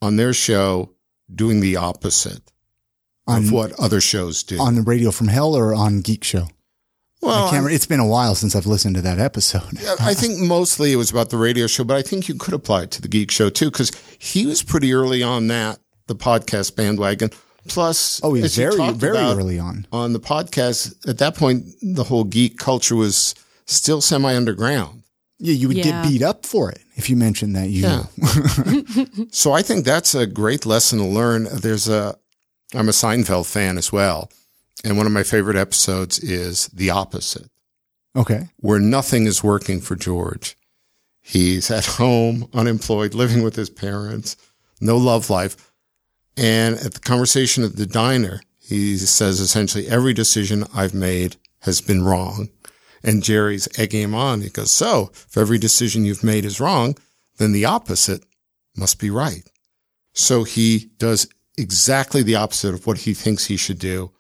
on their show doing the opposite On- of what other shows do. on the radio from hell or on Geek Show? Well, I can't I- remember. It's been a while since I've listened to that episode. I think mostly it was about the radio show, but I think you could apply it to the geek show too, because he was pretty early on that, the podcast bandwagon. Plus, Oh, he's as very, very early on. on the podcast. At that point, the whole geek culture was still semi underground. Yeah, you would Yeah. get beat up for it if you mentioned that you. Yeah. (laughs) So I think that's a great lesson to learn. There's a, I'm a Seinfeld fan as well. And one of my favorite episodes is the opposite. Okay. where nothing is working for George. He's at home, unemployed, living with his parents, no love life. And at the conversation at the diner, he says essentially every decision I've made has been wrong. And Jerry's egging him on. He goes, so if every decision you've made is wrong, then the opposite must be right. So he does exactly the opposite of what he thinks he should do.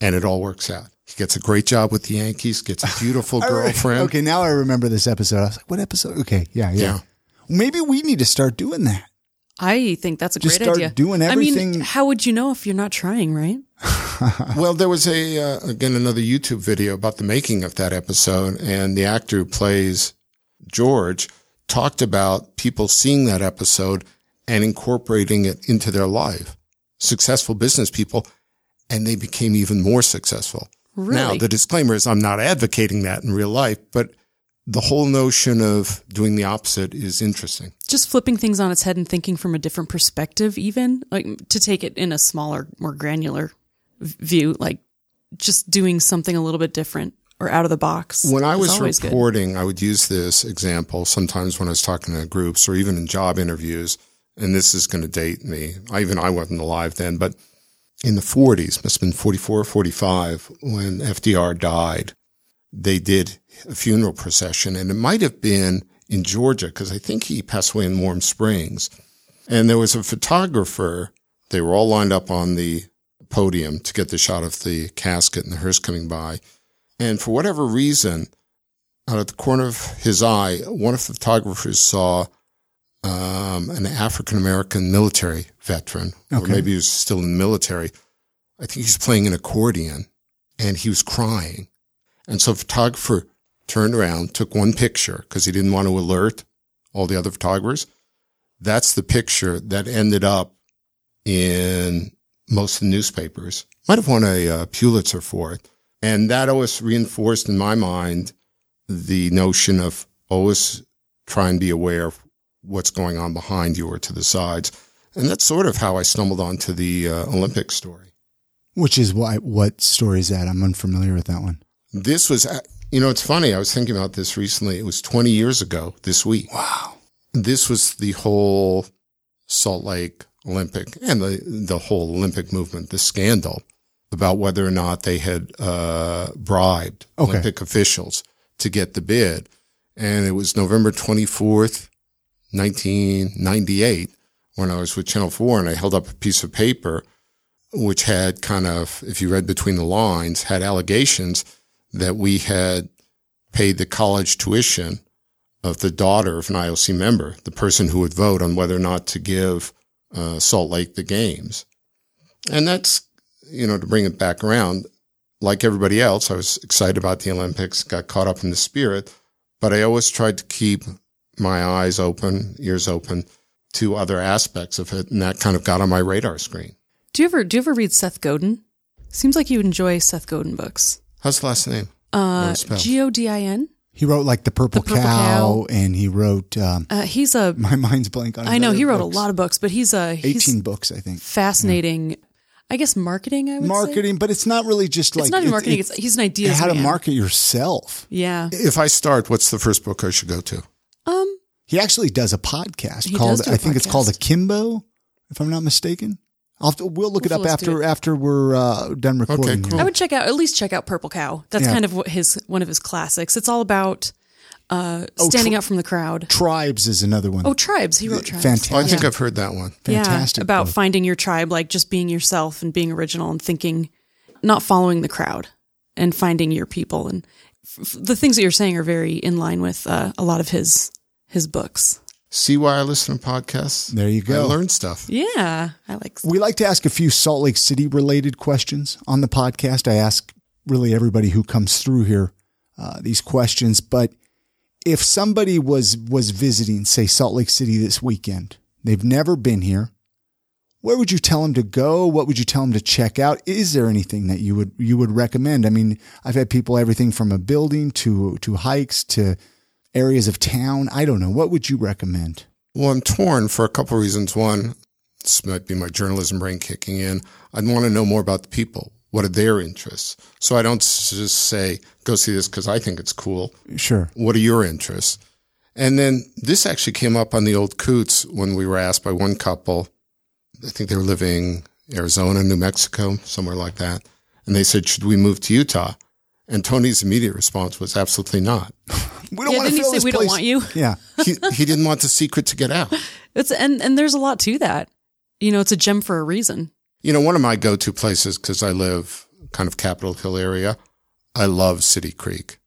And it all works out. He gets a great job with the Yankees, gets a beautiful (laughs) girlfriend. Okay, now I remember this episode. I was like, what episode? Okay, yeah, yeah. Yeah. Maybe we need to start doing that. I think that's a Just great start idea. doing I everything- mean, how would you know if you're not trying, right? (laughs) Well, there was a uh, again another YouTube video about the making of that episode, and the actor who plays George talked about people seeing that episode and incorporating it into their life. Successful business people, and they became even more successful. Really? Now, the disclaimer is I'm not advocating that in real life, but the whole notion of doing the opposite is interesting. Just flipping things on its head and thinking from a different perspective, even like to take it in a smaller, more granular view, like just doing something a little bit different or out of the box. When I was always good. reporting, I would use this example sometimes when I was talking to groups or even in job interviews. And this is going to date me. I, even I wasn't alive then, but in the 40s, must have been 44 or 45, when FDR died, they did a funeral procession. And it might have been in Georgia because I think he passed away in Warm Springs. And there was a photographer. They were all lined up on the podium to get the shot of the casket and the hearse coming by. And for whatever reason, out of the corner of his eye, one of the photographers saw um, an African American military veteran, or maybe he was still in the military, I think he's playing an accordion and he was crying. And so a photographer turned around, took one picture because he didn't want to alert all the other photographers. That's the picture that ended up in most of the newspapers. Might have won a uh, Pulitzer for it. And that always reinforced in my mind the notion of always try and be aware of what's going on behind you or to the sides. And that's sort of how I stumbled onto the uh, Olympic story. Which is why, what story is that? I'm unfamiliar with that one. This was, uh, you know, it's funny. I was thinking about this recently. It was 20 years ago this week. Wow. This was the whole Salt Lake Olympic and the, the whole Olympic movement, the scandal about whether or not they had uh, bribed Okay. Olympic officials to get the bid. And it was November 24th, 1998, when I was with Channel 4 and I held up a piece of paper which had kind of, if you read between the lines, had allegations that we had paid the college tuition of the daughter of an IOC member, the person who would vote on whether or not to give uh, Salt Lake the games. And that's, you know, to bring it back around, like everybody else, I was excited about the Olympics, got caught up in the spirit, but I always tried to keep my eyes open, ears open to other aspects of it. And that kind of got on my radar screen. Do you ever do you ever read Seth Godin? Seems like you enjoy Seth Godin books. How's the last name? Uh. G O D I N. He wrote like the Purple, The Purple Cow, Cow. and he wrote. Um, Uh, he's a. my mind's blank on. his I know he wrote books. a lot of books, but he's a he's Eighteen books, I think. fascinating. I guess marketing. I would say. Marketing, but it's not really just like It's not even marketing. it- It's, he's an idea. how to market yourself. Yeah. If I start, what's the first book I should go to? Um. He actually does a podcast He called. does do a I think it's called. Akimbo, if I'm not mistaken. I'll to, we'll look it We'll up after it. after we're uh, done recording. cool. I would check out at least check out Purple Cow. That's Yeah. kind of what his one of his classics. It's all about uh, Oh, standing tr- out from the crowd. Tribes is another one. Oh, tribes. He wrote tribes. Fantastic. Oh, I think Yeah. I've heard that one. Fantastic Yeah, about book. finding your tribe, like just being yourself and being original and thinking, not following the crowd and finding your people. And f- f- the things that you're saying are very in line with uh, a lot of his his books. See why I listen to podcasts? There you go. I learn stuff. Yeah, I like. We like to ask a few Salt Lake City related questions on the podcast. I ask really everybody who comes through here uh, these questions. But if somebody was was visiting, say Salt Lake City this weekend, they've never been here. Where would you tell them to go? What would you tell them to check out? Is there anything that you would you would recommend? I mean, I've had people everything from a building to to hikes to areas of town. I don't know. What would you recommend? Well, I'm torn for a couple of reasons. One, this might be my journalism brain kicking in. I'd want to know more about the people. What are their interests? So I don't just say, go see this because I think it's cool. Sure. What are your interests? And then this actually came up on the old Coots when we were asked by one couple. I think they were living Arizona, New Mexico, somewhere like that. And they said, should we move to Utah? And Tony's immediate response was absolutely not. (laughs) We don't Yeah, want to didn't he fill say this we don't want you? (laughs) Yeah. He, he didn't want the secret to get out. (laughs) It's and and there's a lot to that. You know, it's a gem for a reason. You know, one of my go-to places, because I live kind of Capitol Hill area, I love City Creek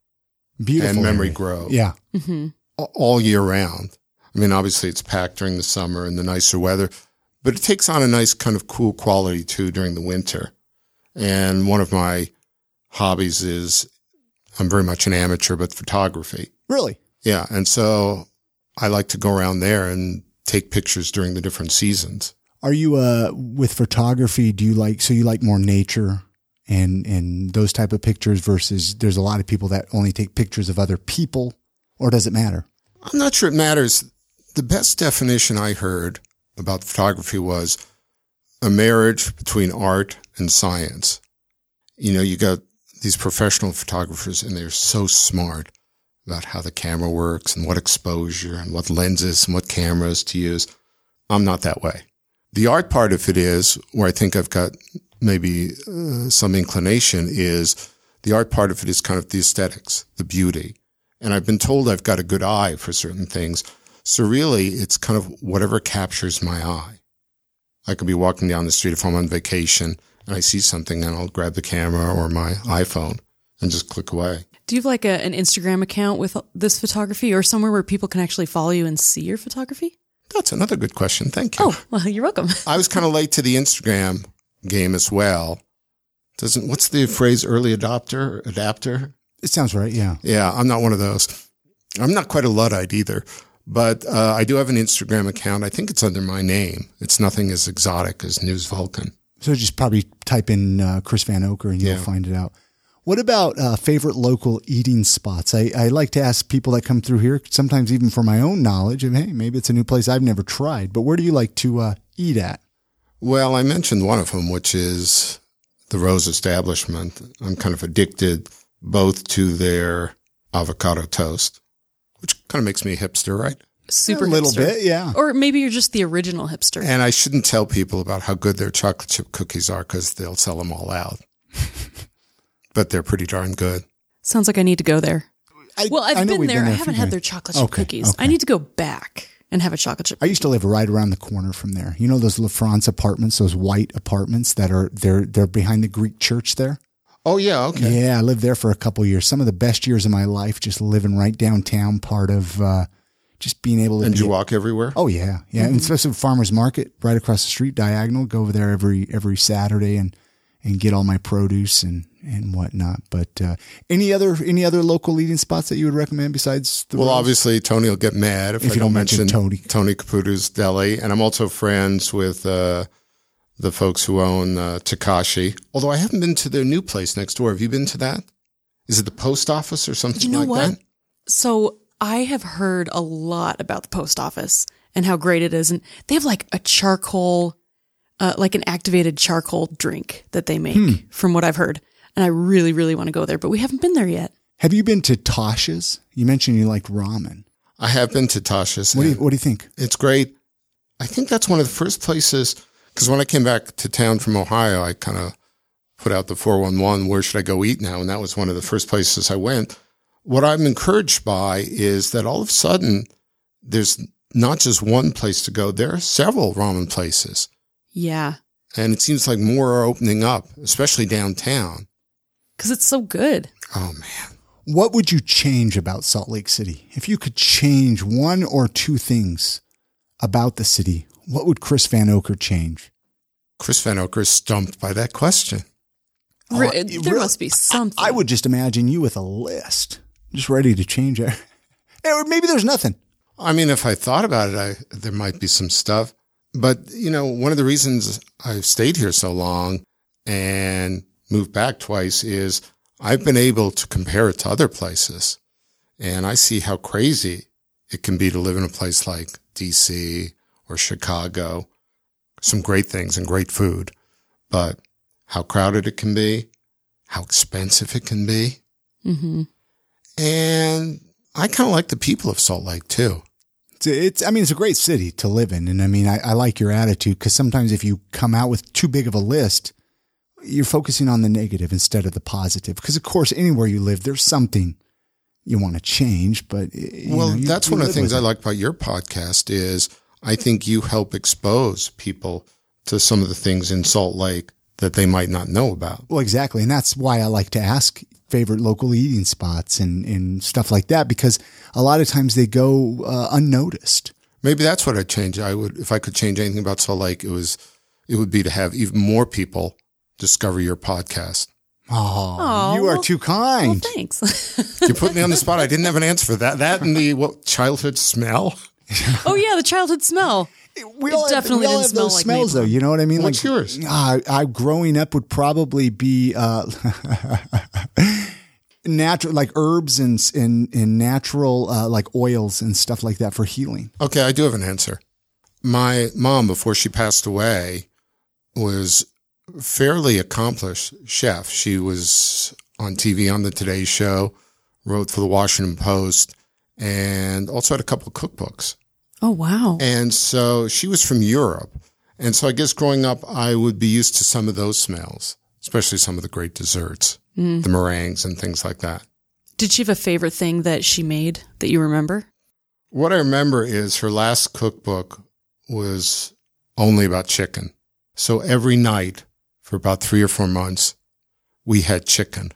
Beautiful. and Memory area. Grove Yeah. hmm all year round. I mean, obviously it's packed during the summer and the nicer weather, but it takes on a nice kind of cool quality too during the winter. And one of my hobbies is I'm very much an amateur, but photography. Really? Yeah. And so I like to go around there and take pictures during the different seasons. Are you uh with photography, do you like so you like more nature and and those type of pictures versus there's a lot of people that only take pictures of other people or does it matter? I'm not sure it matters. The best definition I heard about photography was a marriage between art and science. You know, you got these professional photographers and they're so smart about how the camera works and what exposure and what lenses and what cameras to use. I'm not that way. The art part of it is where I think I've got maybe uh, some inclination is the art part of it is kind of the aesthetics, the beauty. And I've been told I've got a good eye for certain things. So really, it's kind of whatever captures my eye. I could be walking down the street if I'm on vacation I see something and I'll grab the camera or my iPhone and just click away. Do you have like a, an Instagram account with this photography or somewhere where people can actually follow you and see your photography? That's another good question. Thank you. Oh, well, you're welcome. (laughs) I was kind of late to the Instagram game as well. Doesn't what's the phrase? Early adopter, adapter. It sounds right. Yeah. Yeah, I'm not one of those. I'm not quite a luddite either, but uh, I do have an Instagram account. I think it's under my name. It's nothing as exotic as News Vulcan. So just probably type in uh, Chris Vanocur and you'll Yeah. find it out. What about uh, favorite local eating spots? I, I like to ask people that come through here, sometimes even for my own knowledge, of hey, maybe it's a new place I've never tried. But where do you like to uh, eat at? Well, I mentioned one of them, which is the Rose Establishment. I'm kind of addicted both to their avocado toast, which kind of makes me a hipster, right? Super a little hipster. bit, yeah. Or maybe you're just the original hipster. And I shouldn't tell people about how good their chocolate chip cookies are because they'll sell them all out. (laughs) but they're pretty darn good. Sounds like I need to go there. I, Well, I've I know been we've there. I haven't had their chocolate chip Okay, cookies. okay. I need to go back and have a chocolate chip. I used to live right around the corner from there. You know those La France apartments, those white apartments that are they're they're behind the Greek church there. Oh, yeah. Okay. Yeah, I lived there for a couple years. Some of the best years of my life, just living right downtown. Part of uh, just being able to. And be- you walk everywhere? Oh yeah, yeah, and especially farmers market right across the street, diagonal. Go over there every every Saturday and and get all my produce and and whatnot. But uh, any other any other local eating spots that you would recommend besides the Well, Rose? obviously, Tony will get mad if, If I you don't don't mention mention Tony. Tony Caputo's Deli. And I'm also friends with uh, the folks who own uh, Takashi. Although I haven't been to their new place next door. Have you been to that? Is it the post office or something You know like what? that? So I have heard a lot about the post office and how great it is, and they have like a charcoal, uh, like an activated charcoal drink that they make, Hmm. from what I've heard. And I really, really want to go there, but we haven't been there yet. Have you been to Tosh's? You mentioned you liked ramen. I have been to Tosh's. What do you What do you think? It's great. I think that's one of the first places, because when I came back to town from Ohio, I kind of put out the 411, where should I go eat now? And that was one of the first places I went. What I'm encouraged by is that all of a sudden, there's not just one place to go, there are several ramen places. Yeah, And it seems like more are opening up, especially downtown. because it's so good. Oh, man. What would you change about Salt Lake City if you could change one or two things about the city? What would Chris Vanocur change? Chris Vanocur is stumped by that question. Re- Oh, there really- must be something. I would just imagine you with a list, just ready to change it. (laughs) Or maybe there's nothing. I mean, if I thought about it, I, there might be some stuff. But, you know, one of the reasons I've stayed here so long and moved back twice is I've been able to compare it to other places. And I see how crazy it can be to live in a place like DC or Chicago. Some great things and great food, but how crowded it can be, how expensive it can be. hmm And I kind of like the people of Salt Lake too. It's, it's, I mean, it's a great city to live in. And I mean, I, I like your attitude because sometimes if you come out with too big of a list, you're focusing on the negative instead of the positive. Because of course, anywhere you live, there's something you want to change, but well, know, you- that's you one of the things I like about your podcast is I think you help expose people to some of the things in Salt Lake that they might not know about. Well, exactly. And that's why I like to ask favorite local eating spots and, and stuff like that because a lot of times they go uh, unnoticed. Maybe that's what I'd change. I would, if I could change anything about Salt Lake, it was, it would be to have even more people discover your podcast. Oh, Aw, you are well- too Well, kind. thanks. You put me on the (laughs) spot. I didn't have an answer for that. That and the what, childhood smell. (laughs) oh yeah, the childhood smell. we It all have, definitely we all didn't have smell those like smells, maple. though. You know what I mean? What's yours? Uh, I growing up would probably be uh, (laughs) natural, like herbs and and, and natural uh, like oils and stuff like that for healing. Okay, I do have an answer. My mom, before she passed away, was fairly accomplished chef. She was on TV on the Today Show, wrote for the Washington Post, and also had a couple of cookbooks. Oh wow. And so she was from Europe. And so I guess growing up, I would be used to some of those smells, especially some of the great desserts, hmm. the meringues and things like that. Did she have a favorite thing that she made that you remember? What I remember is her last cookbook was only about chicken. So every night for about three or four months, we had chicken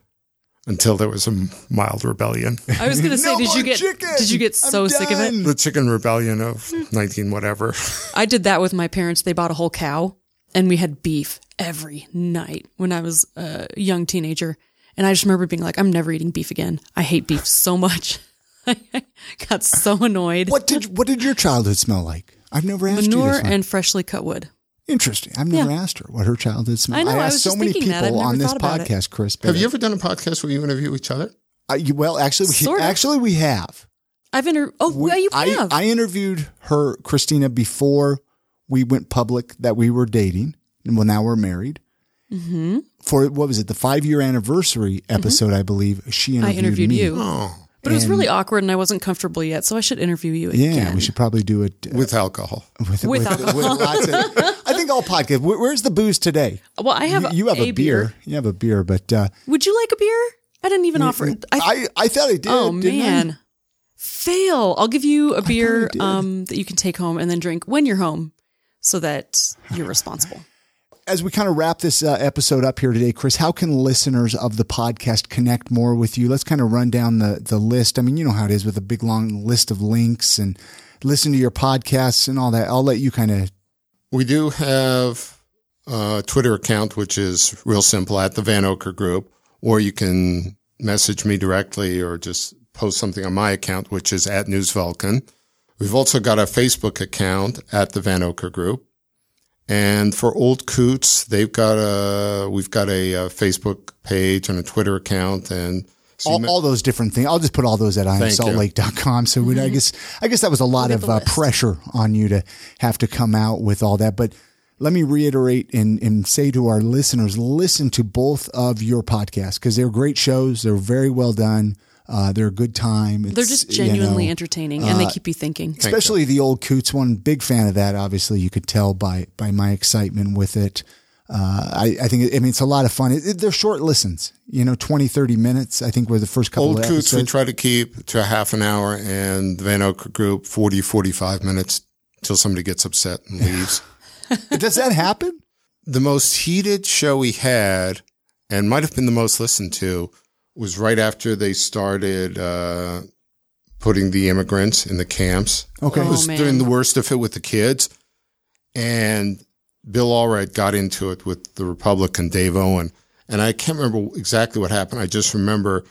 until there was a mild rebellion. I was gonna say, (laughs) No did you get chicken! did you get so sick of it? the chicken rebellion of 19 whatever. I did that with my parents. They bought a whole cow and we had beef every night when I was a young teenager. And I just remember being like, I'm never eating beef again. I hate beef so much. (laughs) I got so annoyed. What did what did your childhood smell like? I've never asked you this. one. and freshly cut wood. Interesting. I've never Yeah. asked her what her childhood smelled. I know, I asked was so just many thinking people that. I've never on this thought about it. podcast, Chris. Have you ever done a podcast where you interview each other? Uh, you, well, actually, we, Sort of. actually we have. I've inter. Oh, We- yeah, you I, have. I interviewed her, Christina, before we went public that we were dating, and well, now we're married. Mm-hmm. For what was it, the five year anniversary episode? I believe she Mm-hmm. I interviewed, interviewed me. you, Oh, but it was really awkward, and I wasn't comfortable yet, so I should interview you again. Yeah, we should probably do it uh, with alcohol. with, With with, alcohol. with lots of. I think all podcasts. Where, where's the booze today? Well, I have. you, you have a, beer. You have a beer, but uh, Would you like a beer? I didn't even offer. I, I I thought I did. oh didn't I? man, fail! I'll give you a beer did. um, that you can take home and then drink when you're home, so that you're responsible. As we kind of wrap this uh, episode up here today, Chris, how can listeners of the podcast connect more with you? Let's kind of run down the the list. I mean, you know how it is with a big long list of links and listen to your podcasts and all that. I'll let you kind of. We do have a Twitter account, which is real simple at the Vanocur Group, or you can message me directly or just post something on my account, which is at News Vulcan. We've also got a Facebook account at the Vanocur Group. And for Old Coots, they've got a, we've got a, uh Facebook page and a Twitter account and so All, ma- all those different things. I'll just put all those at Thank you. imsaltlake.com. So we, I guess, I guess that was a lot Look at of the uh, pressure on you to have to come out with all that. But let me reiterate and, and say to our listeners, listen to both of your podcasts because they're great shows. They're very well done. Uh, they're a good time. They're It's, just you genuinely know, entertaining, and they keep you thinking. especially the old Coots one. Big fan of that. Obviously, you could tell by by my excitement with it. Uh, I, I think, I mean, it's a lot of fun. It, it- they're short listens, you know, 20, 30 minutes. I think were the first couple Old of Coots we try to keep to a half an hour and the Vanocur Group 40, 45 minutes till somebody gets upset and (laughs) leaves. Does that happen? the most heated show we had and might have been the most listened to was right after they started uh, putting the immigrants in the camps. Okay. It was Oh, man. during the worst of it with the kids. And Bill Allred got into it with the Republican Dave Owen. And I can't remember exactly what happened. I just remember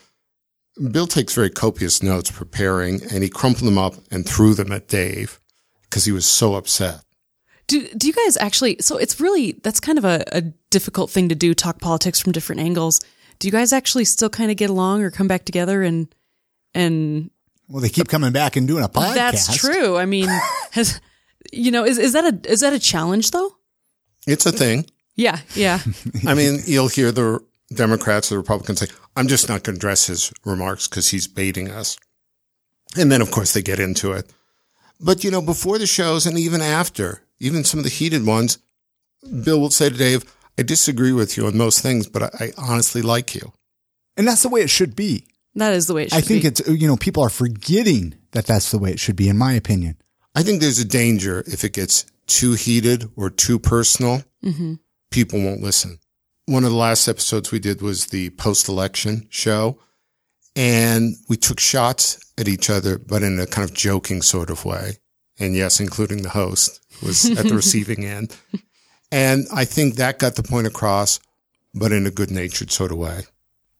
Bill takes very copious notes preparing and he crumpled them up and threw them at Dave because he was so upset. Do do you guys actually? So it's really that's kind of a, a difficult thing to do. Talk politics from different angles. Do you guys actually still kind of get along or come back together and and Well, they keep coming back and doing a podcast. that's true. I mean, (laughs) has you know is is that a is that a challenge though? It's a thing. Yeah, yeah. (laughs) I mean, you'll hear the Democrats or Republicans say, I'm just not going to address his remarks because he's baiting us. And then, of course, they get into it. But, you know, before the shows and even after, even some of the heated ones, Bill will say to Dave, I disagree with you on most things, but I, I honestly like you. And that's the way it should be. That is the way it should be. I think be. it's, you know, people are forgetting that that's the way it should be, in my opinion. I think there's a danger if it gets too heated or too personal, mm-hmm. people won't listen. One of the last episodes we did was the post election show, and we took shots at each other, but in a kind of joking sort of way. And yes, including the host was at the (laughs) receiving end. And I think that got the point across, but in a good natured sort of way.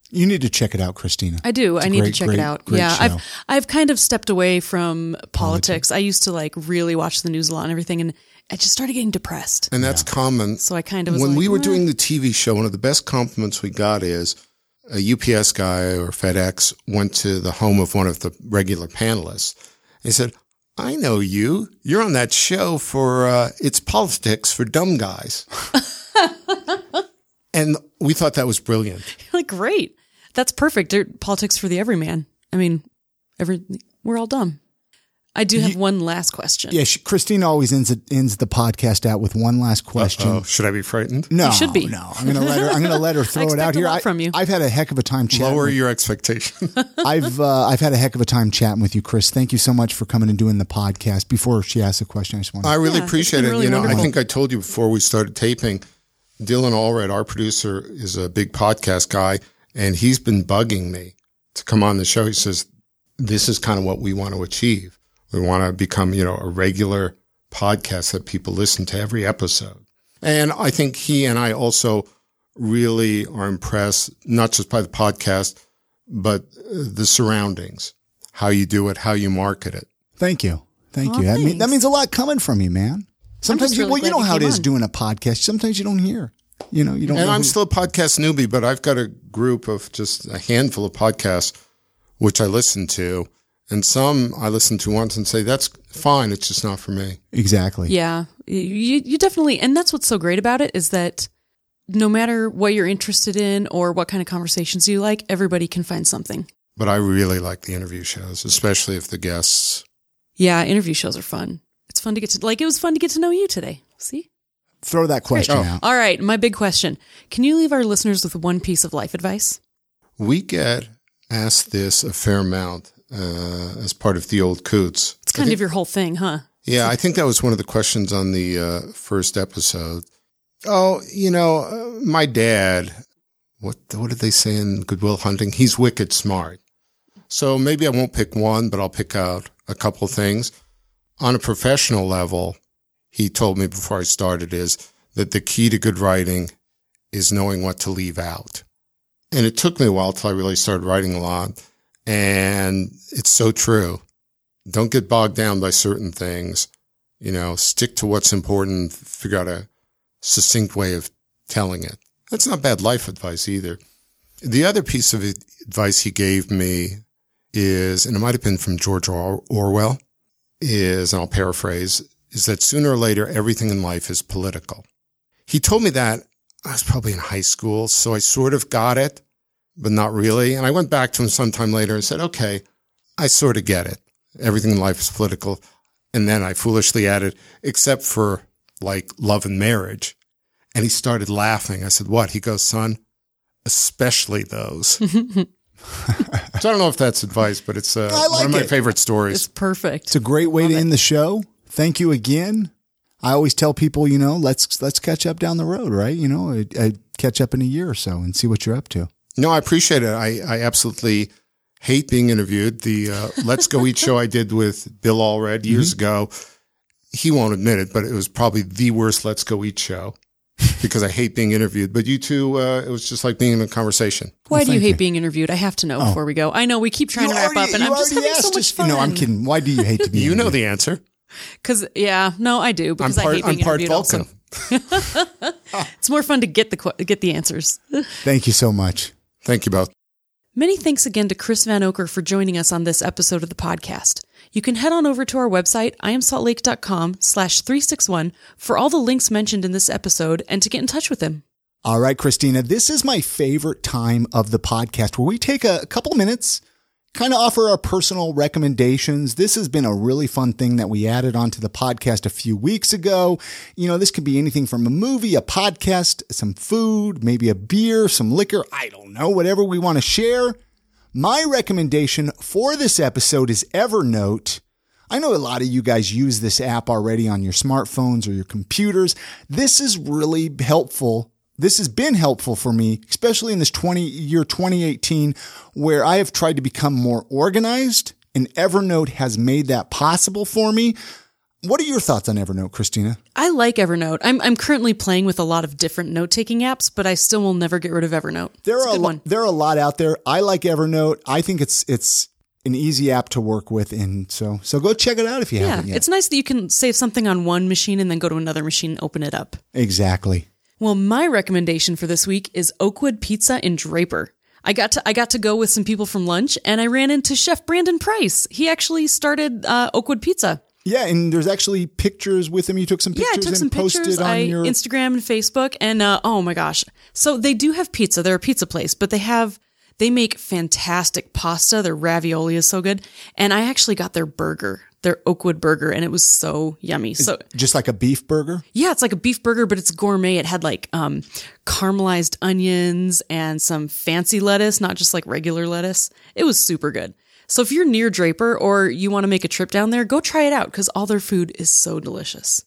You need to check it out, Christina. I do. It's I a need great, to check great, it out. great yeah, show. I've I've kind of stepped away from politics. I used to like really watch the news a lot and everything, and I just started getting depressed. And that's common. So I kind of was when like, we were "Meh." doing the TV show, one of the best compliments we got is a UPS guy or FedEx went to the home of one of the regular panelists. He said, I know you. You're on that show for uh, It's Politics for Dumb Guys. (laughs) and we thought that was brilliant. (laughs) like great, that's perfect. They're politics for the everyman. I mean, every we're all dumb. I do have one last question. Yeah, she, Christina always ends it, ends the podcast out with one last question. Oh, should I be frightened? No, You should be. No, I'm gonna let her. I'm gonna let her (laughs) throw it out here. I, from you. I've had a heck of a time chatting. Lower with- your expectation. (laughs) I've uh, I've had a heck of a time chatting with you, Chris. Thank you so much for coming and doing the podcast. Before she asks a question, I just want I really Yeah, appreciate it. really you know, I think I told you before we started taping, Dylan Allred, our producer, is a big podcast guy, and he's been bugging me to come on the show. He says, this is kind of what we want to achieve. We want to become, you know, a regular podcast that people listen to every episode. And I think he and I also really are impressed, not just by the podcast, but the surroundings, how you do it, how you market it. Thank you. Thank Aw, you. That, mean, that means a lot coming from you, man. Sometimes you, really well, you know how it came is on. doing a podcast. Sometimes you don't hear. You know, you don't. And know I'm who- still a podcast newbie, but I've got a group of just a handful of podcasts which I listen to. And some I listen to once and say, that's fine. It's just not for me. exactly. Yeah, you, you definitely, and that's what's so great about it is that no matter what you're interested in or what kind of conversations you like, everybody can find something. But I really like the interview shows, especially if the guests. Yeah, interview shows are fun. It's fun to get to, like, it was fun to get to know you today. See? Throw that question Oh. out. All right, my big question. Can you leave our listeners with one piece of life advice? We get asked this a fair amount uh, as part of the old Coots. It's kind of your whole thing, huh? Yeah, I think that was one of the questions on the uh, first episode. Oh, you know, uh, my dad. What what did they say in Goodwill Hunting? He's wicked smart. So maybe I won't pick one, but I'll pick out a couple things. On a professional level, he told me before I started is that the key to good writing is knowing what to leave out. And it took me a while till I really started writing a lot. And it's so true don't get bogged down by certain things. You know, stick to what's important, figure out a succinct way of telling it. That's not bad life advice either. The other piece of advice he gave me is, and it might have been from George Or- Orwell, is, and I'll paraphrase, is that sooner or later, everything in life is political. He told me that I was probably in high school, so I sort of got it, but not really. And I went back to him sometime later and said, okay, I sort of get it everything in life is political. And then I foolishly added, except for like love and marriage. And he started laughing. I said, what? He goes, son, especially those. (laughs) (laughs) so I don't know if that's advice, but it's uh, like one of my it. favorite stories. It's perfect. It's a great way to end the show. Thank you again. I always tell people, you know, let's let's catch up down the road, right? You know, I, I catch up in a year or so and see what you're up to. No, I appreciate it. I, I absolutely hate being interviewed. The uh, Let's Go Eat show I did with Bill Allred years ago, he won't admit it, but it was probably the worst Let's Go Eat show because I hate being interviewed. But you two, uh, it was just like being in a conversation. Why do you hate you. being interviewed? I have to know before we go. I know we keep trying to wrap up, and I'm just having so much fun. No, I'm kidding. Why do you hate to be? (laughs) You know the answer. Because yeah, no, I do I'm because I part. hate I'm part interviewed. Also, Vulcan. (laughs) it's more fun to get the get the answers. Thank you so much. Thank you both. Many thanks again to Chris Vanocur for joining us on this episode of the podcast. You can head on over to our website, iamsaltlake.com slash 361 for all the links mentioned in this episode and to get in touch with him. All right, Christina, this is my favorite time of the podcast where we take a, a couple minutes, kind of offer our personal recommendations. This has been a really fun thing that we added onto the podcast a few weeks ago. You know, this could be anything from a movie, a podcast, some food, maybe a beer, some liquor. I don't know, whatever we want to share. My recommendation for this episode is Evernote. I know a lot of you guys use this app already on your smartphones or your computers. This is really helpful. This has been helpful for me, especially in this 20 year 2018 where I have tried to become more organized and Evernote has made that possible for me. What are your thoughts on Evernote, Christina? I like Evernote. I'm, I'm currently playing with a lot of different note taking apps, but I still will never get rid of Evernote. There It's are a lo- there are a lot out there. I like Evernote. I think it's it's an easy app to work with, and so so go check it out if you Yeah, haven't yet. it's nice that you can save something on one machine and then go to another machine and open it up. exactly. Well, my recommendation for this week is Oakwood Pizza in Draper. I got to I got to go with some people from lunch, and I ran into Chef Brandon Price. He actually started uh, Oakwood Pizza. Yeah, and there's actually pictures with him. You took some pictures Yeah, I took and some pictures. on I your Instagram and Facebook, and uh, oh my gosh! So they do have pizza. They're a pizza place, but they have they make fantastic pasta. Their ravioli is so good, and I actually got their burger, their Oakwood burger, and it was so yummy. So just like a beef burger. yeah, it's like a beef burger, but it's gourmet. It had like um, caramelized onions and some fancy lettuce, not just like regular lettuce. It was super good. So if you're near Draper or you want to make a trip down there, go try it out because all their food is so delicious.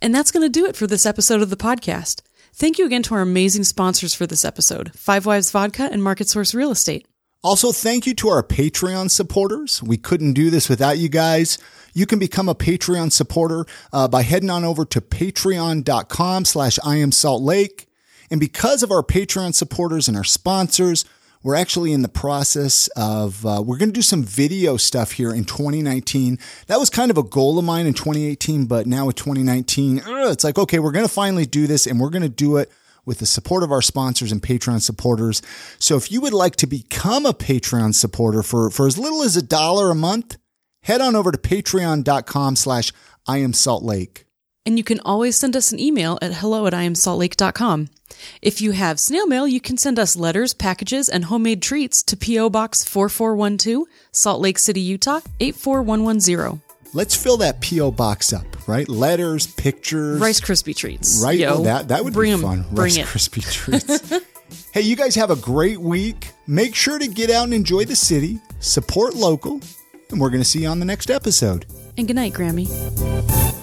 And that's going to do it for this episode of the podcast. Thank you again to our amazing sponsors for this episode Five Wives Vodka and Market Source Real Estate. Also, thank you to our Patreon supporters. We couldn't do this without you guys. You can become a Patreon supporter uh, by heading on over to patreon.com slash I am Salt Lake. And because of our Patreon supporters and our sponsors, we're actually in the process of, uh, we're going to do some video stuff here in 2019. That was kind of a goal of mine in 2018, but now with 2019, it's like, okay, we're going to finally do this and we're going to do it with the support of our sponsors and Patreon supporters. So if you would like to become a Patreon supporter for, for as little as a dollar a month, head on over to patreon.com slash I am Salt Lake. And you can always send us an email at hello at iamsaltlake.com. If you have snail mail, you can send us letters, packages, and homemade treats to P.O. Box 4412, Salt Lake City, Utah 84110. Let's fill that P.O. box up, right? Letters, pictures. Rice Krispie treats. Right? Yo, oh, that, that would bring be fun. Rice. Krispie treats. (laughs) hey, you guys have a great week. Make sure to get out and enjoy the city, support local, and we're going to see you on the next episode. And good night, Grammy.